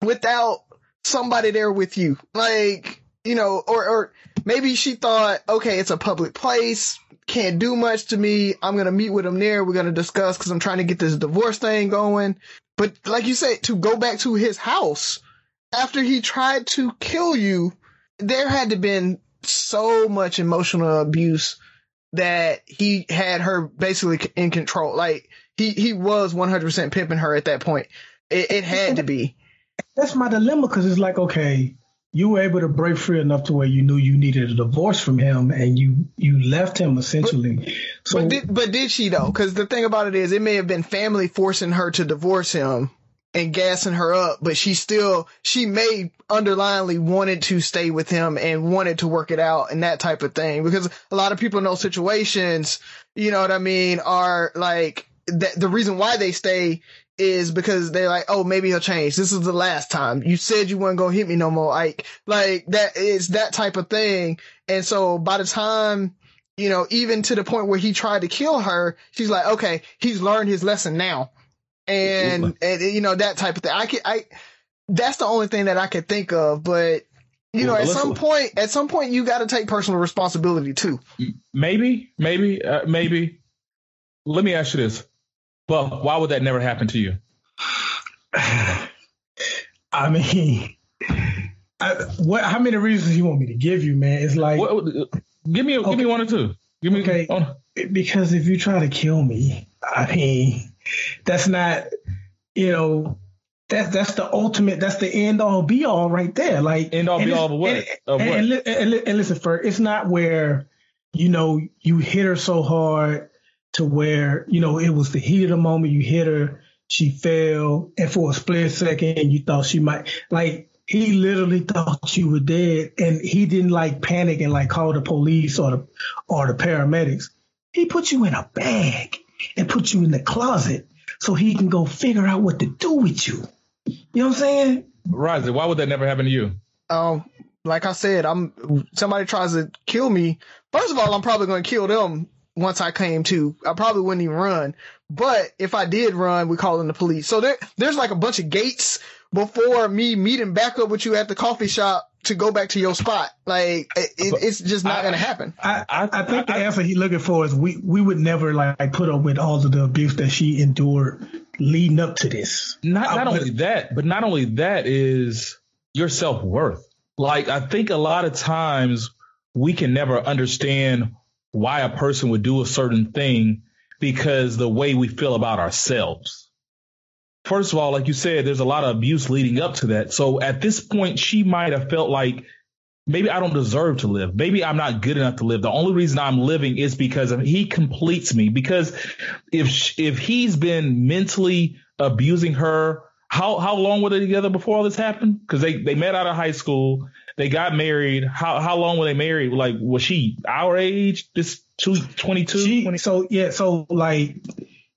without somebody there with you. Like, you know, or or maybe she thought, okay, it's a public place, can't do much to me. I'm gonna meet with him there. We're gonna discuss because I'm trying to get this divorce thing going. But like you said, to go back to his house after he tried to kill you, there had to been so much emotional abuse that he had her basically in control. Like he he was 100% pimping her at that point. It, it had to be. that's my dilemma because it's like, okay, you were able to break free enough to where you knew you needed a divorce from him, and you you left him essentially. so but did but did she though? Because the thing about it is, it may have been family forcing her to divorce him and gassing her up, but she still she may underlyingly wanted to stay with him and wanted to work it out and that type of thing. Because a lot of people in those situations, you know what I mean, are like the the reason why they stay is because they're like, oh, maybe he'll change. This is the last time. You said you weren't gonna hit me no more. Like, like that is that type of thing. And so by the time, you know, even to the point where he tried to kill her, she's like, okay, he's learned his lesson now. And, and you know, that type of thing. I can, I, that's the only thing that I could think of, but you know, at some point, at some point, you got to take personal responsibility too. Maybe, maybe, uh, maybe. Let me ask you this. Well, why would that never happen to you? I mean, I, what? How many reasons you want me to give you, man? It's like What, give me, give me one or two. Give me. Okay. oh, because if you try to kill me, I mean, that's not, you know, that's that's the ultimate, that's the end all be all right there. Like End all be all of what? And, Of and, what? and and and listen, for it's not where, you know, you hit her so hard to where you know it was the heat of the moment. You hit her, she fell, and for a split second, you thought she might like. He literally thought you were dead, and he didn't like panic and like call the police or the or the paramedics. He put you in a bag and put you in the closet so he can go figure out what to do with you. You know what I'm saying? Rising, why would that never happen to you? Um, like I said, I'm somebody tries to kill me. First of all, I'm probably going to kill them once I came to. I probably wouldn't even run. But if I did run, we call in the police. So there, there's like a bunch of gates before me meeting back up with you at the coffee shop to go back to your spot. Like it, it, it's just not I- going to happen. I, I- I think the answer he's looking for is we, we would never like put up with all of the abuse that she endured leading up to this. Not not I- only that, but not only that is your self worth. Like I think a lot of times we can never understand why a person would do a certain thing because the way we feel about ourselves. First of all, like you said, there's a lot of abuse leading up to that. So at this point, she might have felt like maybe I don't deserve to live. Maybe I'm not good enough to live. The only reason I'm living is because he completes me. Because if if he's been mentally abusing her, how how long were they together before all this happened? Because they they met out of high school, they got married. How how long were they married? Like was she our age? This two, 22, She, so yeah, so like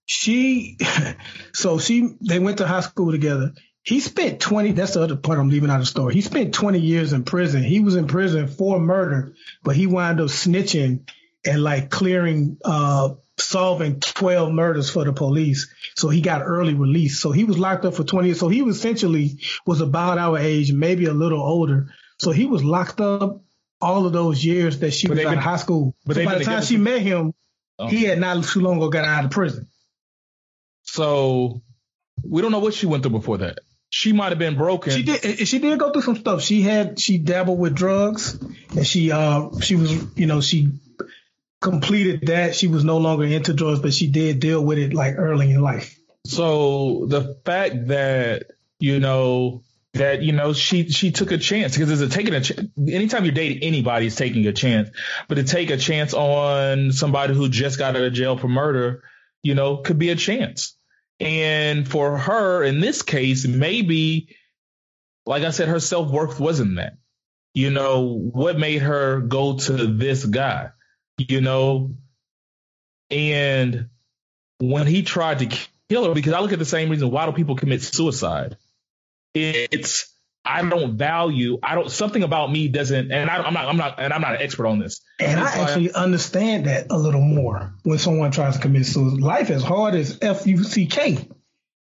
she, so she, they went to high school together. He spent 20, that's the other part I'm leaving out of the story. He spent 20 years in prison. He was in prison for murder, but he wound up snitching and like clearing, uh, solving 12 murders for the police. So he got early release. So he was locked up for 20 years. So he was essentially was about our age, maybe a little older. So he was locked up all of those years that she But was they've out been- of high school. but so by the time she met him, Oh. he had not too long ago got out of prison. So we don't know what she went through before that. she might have been broken. She did. She did go through some stuff. She had she dabbled with drugs, and she uh she was you know she completed that. She was no longer into drugs, but she did deal with it like early in life. So the fact that you know that you know she she took a chance because it's a taking a ch- anytime you're dating anybody is taking a chance, but to take a chance on somebody who just got out of jail for murder, you know, could be a chance. And for her in this case, maybe, like I said, her self worth wasn't that. You know, what made her go to this guy? You know, and when he tried to kill her, because I look at the same reason why do people commit suicide? It's I don't value. I don't. Something about me doesn't. And I, am not. I'm not. And I'm not an expert on this. And I actually I, understand that a little more when someone tries to commit suicide. Life is hard as f u c k.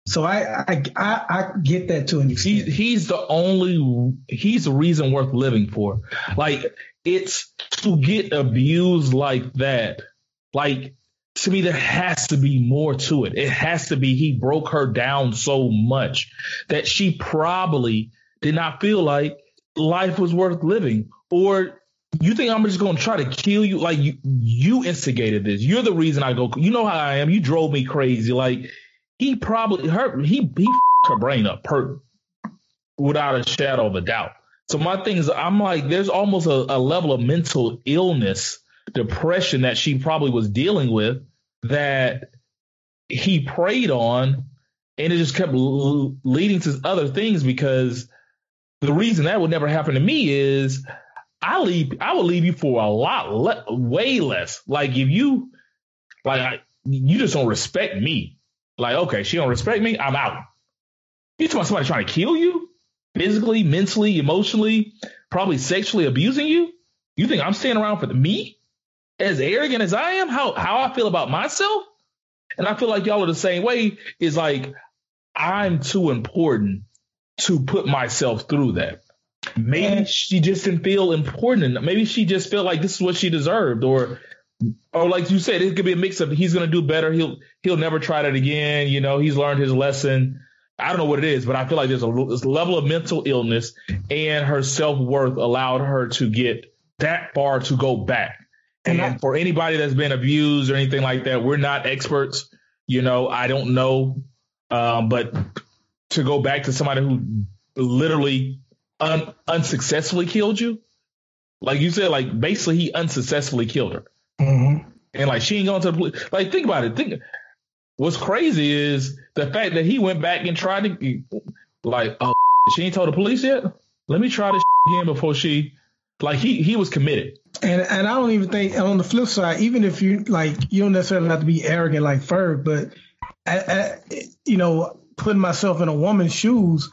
So I, I I I get that to an extent. He, he's the only. He's the reason worth living for. Like it's to get abused like that. Like to me, there has to be more to it. It has to be he broke her down so much that she probably did not feel like life was worth living. Or you think I'm just going to try to kill you? Like you, you instigated this. You're the reason I go. You know how I am. You drove me crazy. Like he probably hurt. He he her brain up, hurt without a shadow of a doubt. So my thing is, I'm like, there's almost a, a level of mental illness, depression that she probably was dealing with that he preyed on, and it just kept leading to other things because the reason that would never happen to me is I leave I would leave you for a lot le- way less. Like if you like I, you just don't respect me. Like okay, she don't respect me, I'm out. You talking about somebody trying to kill you physically, mentally, emotionally, probably sexually abusing you? You think I'm staying around for the, me? As arrogant as I am, how how I feel about myself? And I feel like y'all are the same way. Is like I'm too important to put myself through that. Maybe she just didn't feel important. Maybe she just felt like this is what she deserved, or or like you said, it could be a mix of he's gonna do better. He'll he'll never try that again. You know, he's learned his lesson. I don't know what it is, but I feel like there's a, there's a level of mental illness, and her self worth allowed her to get that far to go back. And, and I, for anybody that's been abused or anything like that, we're not experts. You know, I don't know, um, but to go back to somebody who literally un- unsuccessfully killed you. Like you said, like basically he unsuccessfully killed her. Mm-hmm. And like she ain't going to the police. Like think about it. Think what's crazy is the fact that he went back and tried to like, oh, she ain't told the police yet. Let me try this again before she. Like he he was committed. And and I don't even think on the flip side, even if you like, you don't necessarily have to be arrogant like Ferg, but I, I, you know, putting myself in a woman's shoes,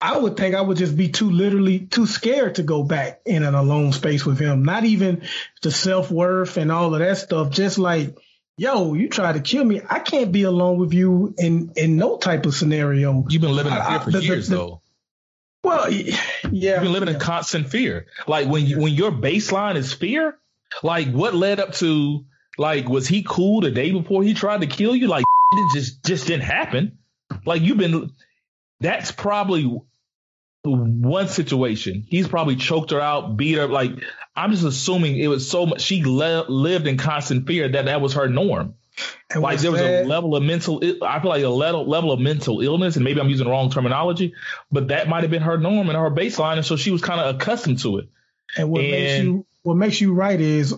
I would think I would just be too literally too scared to go back in an alone space with him. Not even the self worth and all of that stuff. Just like, yo, you try to kill me. I can't be alone with you in in no type of scenario. You've been living in fear for the, years, the, the, though. Well, yeah, you've been living yeah. in constant fear. Like when you, when your baseline is fear, like what led up to like was he cool the day before he tried to kill you? Like it just just didn't happen. Like you've been, that's probably one situation. He's probably choked her out, beat her. Like I'm just assuming it was so much. She le- lived in constant fear that that was her norm. And like there was that, a level of mental, I feel like a level level of mental illness, and maybe I'm using the wrong terminology, but that might have been her norm and her baseline, and so she was kind of accustomed to it. And what and, makes you what makes you right is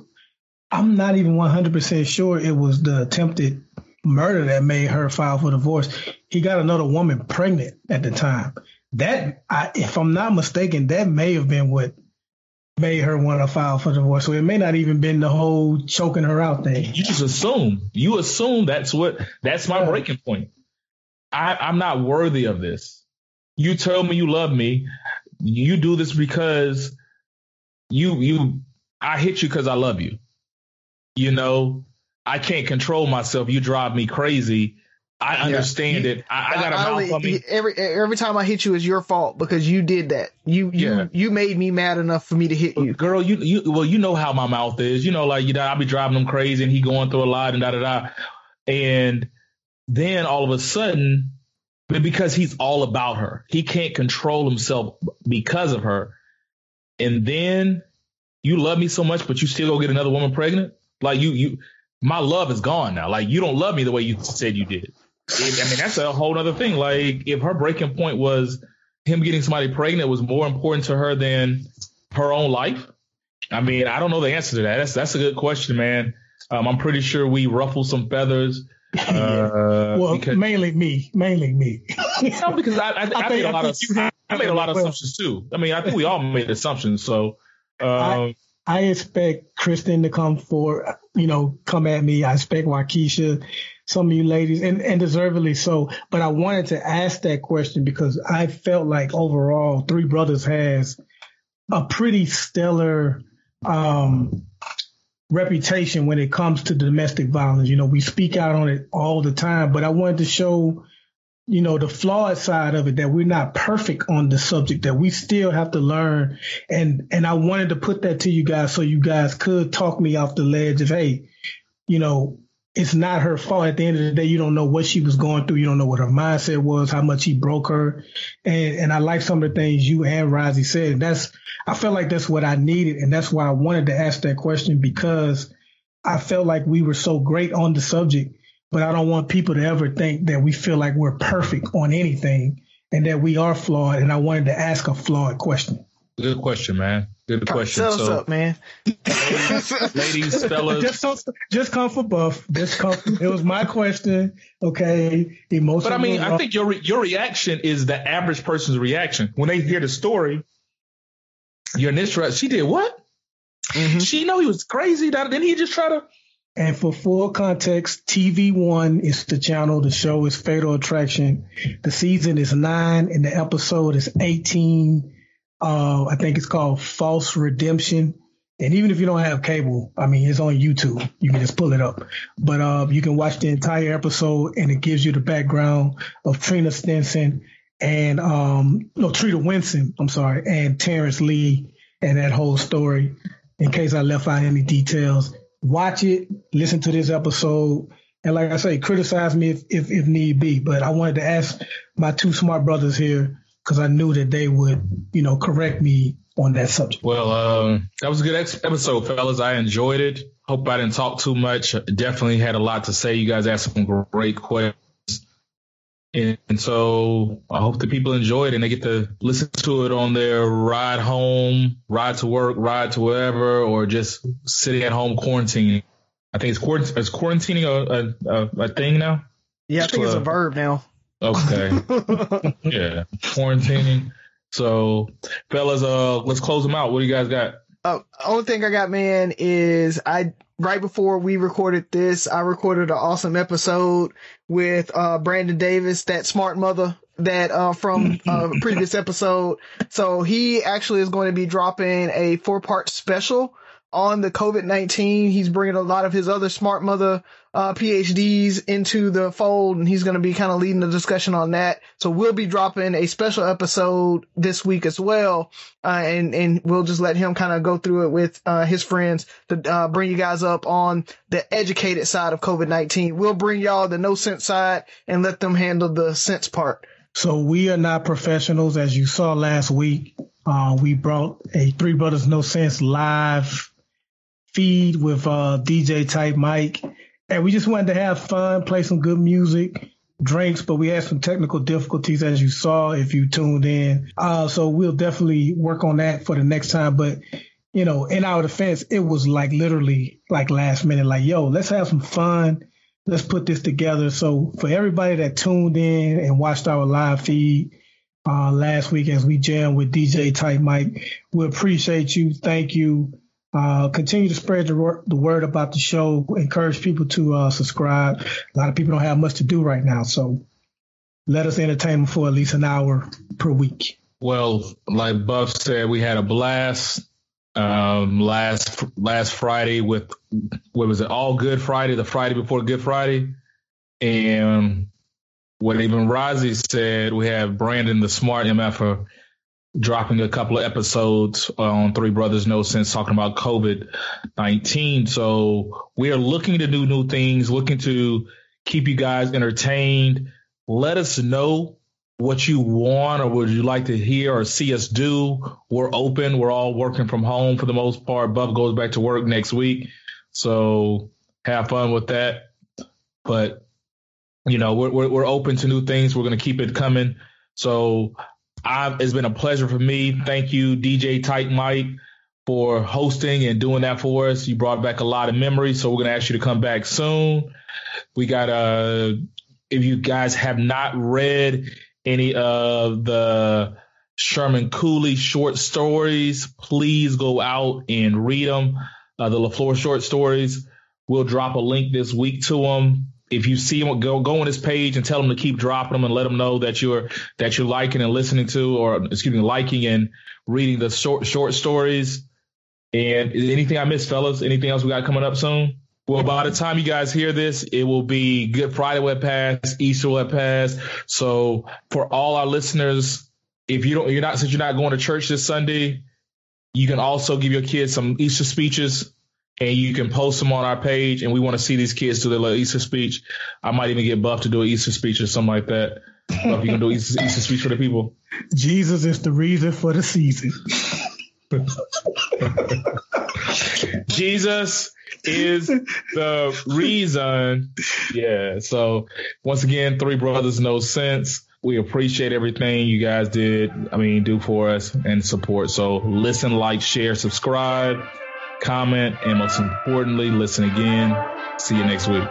I'm not even 100 percent sure it was the attempted murder that made her file for divorce. He got another woman pregnant at the time. That, I, if I'm not mistaken, that may have been what made her want to file for divorce. So it may not even been the whole choking her out thing. You just assume. You assume that's what. That's my yeah. breaking point. I, I'm not worthy of this. You tell me you love me. You do this because you you. I hit you because I love you. You know, I can't control myself. You drive me crazy. I understand yeah. it. I, I got a mouth on me. Every every time I hit you is your fault because you did that. You you yeah. you made me mad enough for me to hit you. Girl, you you well you know how my mouth is. You know, like you know, I'll be driving him crazy and he going through a lot and da da da. And then all of a sudden, because he's all about her. He can't control himself because of her. And then you love me so much, but you still go get another woman pregnant. Like you, you, my love is gone now. Like you don't love me the way you said you did. I mean, that's a whole other thing. Like if her breaking point was him getting somebody pregnant was more important to her than her own life. I mean, I don't know the answer to that. That's that's a good question, man. Um, I'm pretty sure we ruffled some feathers. Uh, well, because, mainly me, mainly me. no, because I, I, I, I made a lot of I made a lot of assumptions too. I mean, I think we all made assumptions. So um, I, expect Kristen to come for you know come at me. I expect Waukesha, some of you ladies, and and deservedly so. But I wanted to ask that question because I felt like overall, Three Brothers has a pretty stellar um, reputation when it comes to domestic violence. You know, we speak out on it all the time, but I wanted to show, you know, the flawed side of it that we're not perfect on the subject, that we still have to learn. And, and I wanted to put that to you guys so you guys could talk me off the ledge of, hey, you know, it's not her fault. At the end of the day, you don't know what she was going through. You don't know what her mindset was, how much he broke her. And, and I like some of the things you and Rozzy said. That's, I felt like that's what I needed. And that's why I wanted to ask that question because I felt like we were so great on the subject, but I don't want people to ever think that we feel like we're perfect on anything and that we are flawed. And I wanted to ask a flawed question. Good question, man. Good question. Set us so, up, man. ladies, fellas. Just, just come for buff. Just come. it was my question. Okay. Emotional. But I mean, I think your your reaction is the average person's reaction when they hear the story. Your initial, she did what? Mm-hmm. She know he was crazy. Didn't he just try to? And for full context, TV One is the channel. The show is Fatal Attraction. The season is nine, and the episode is eighteen. Uh, I think it's called False Redemption. And even if you don't have cable, I mean, it's on YouTube. You can just pull it up. But uh, you can watch the entire episode, and it gives you the background of Trina Stinson and um, no Trina Winston. I'm sorry, and Terrence Lee, and that whole story. In case I left out any details, watch it, listen to this episode, and like I say, criticize me if if, if need be. But I wanted to ask my two smart brothers here because I knew that they would, you know, correct me on that subject. Well, um, that was a good episode, fellas. I enjoyed it. Hope I didn't talk too much. Definitely had a lot to say. You guys asked some great questions. And, and so I hope the people enjoyed it and they get to listen to it on their ride home, ride to work, ride to wherever, or just sitting at home quarantining. I think it's, quarant- is quarantining a, a, a, thing now? Yeah, I think it's a verb now. Okay. yeah. Quarantining. So, fellas, uh, let's close them out. What do you guys got? Uh, only thing I got, man, is I right before we recorded this, I recorded an awesome episode with uh, Brandon Davis, that smart mother that uh, from uh, previous episode. So he actually is going to be dropping a four part special on the COVID 19. He's bringing a lot of his other smart mother uh, PhDs into the fold, and he's going to be kind of leading the discussion on that. So we'll be dropping a special episode this week as well, uh, and and we'll just let him kind of go through it with uh, his friends to uh, bring you guys up on the educated side of COVID nineteen. We'll bring y'all the no sense side and let them handle the sense part. So we are not professionals, as you saw last week. Uh, we brought a Three Brothers No Sense live feed with uh, DJ Type Mike and we just wanted to have fun, play some good music, drinks, but we had some technical difficulties as you saw if you tuned in. Uh, so we'll definitely work on that for the next time. But you know, in our defense, it was like literally like last minute, like, yo, let's have some fun. Let's put this together. So for everybody that tuned in and watched our live feed uh, last week as we jammed with DJ Type Mike, we appreciate you. Thank you. Uh, continue to spread the, the, word about the show. Encourage people to uh, subscribe. A lot of people don't have much to do right now, so let us entertain them for at least an hour per week. Well, like Buff said, we had a blast um, last last Friday with what was it? All Good Friday, the Friday before Good Friday, and what even Rozzy said, we have Brandon the Smart MFer dropping a couple of episodes on Three Brothers No Sense talking about COVID 19. So we are looking to do new things, looking to keep you guys entertained. let us know what you want or would you like to hear or see us do. We're open. We're all working from home for the most part. Buff goes back to work next week. So have fun with that. But, you know, we're, we're, we're open to new things. We're going to keep it coming. So I, it's been a pleasure for me. Thank you, DJ Tight Mike, for hosting and doing that for us. You brought back a lot of memories. So we're going to ask you to come back soon. We got, uh, if you guys have not read any of the Sherman Cooley short stories, please go out and read them. Uh, the LaFleur short stories. We'll drop a link this week to them. If you see them, go go on his page and tell them to keep dropping them and let them know that you're that you're liking and listening to, or excuse me, liking and reading the short short stories. And anything I missed, fellas? Anything else we got coming up soon? Well, by the time you guys hear this, it will be Good Friday will pass Easter will pass. So for all our listeners, if you don't, you're not since you're not going to church this Sunday, you can also give your kids some Easter speeches, and you can post them on our page. And we want to see these kids do their little Easter speech. I might even get Buff to do an Easter speech or something like that. Buff, you can do Easter, Easter speech for the people. Jesus is the reason for the season. Jesus is the reason. Yeah. So once again, three brothers, no sense. We appreciate everything you guys did. I mean, do for us and support. So listen, like, share, subscribe, comment, and most importantly, listen again. See you next week.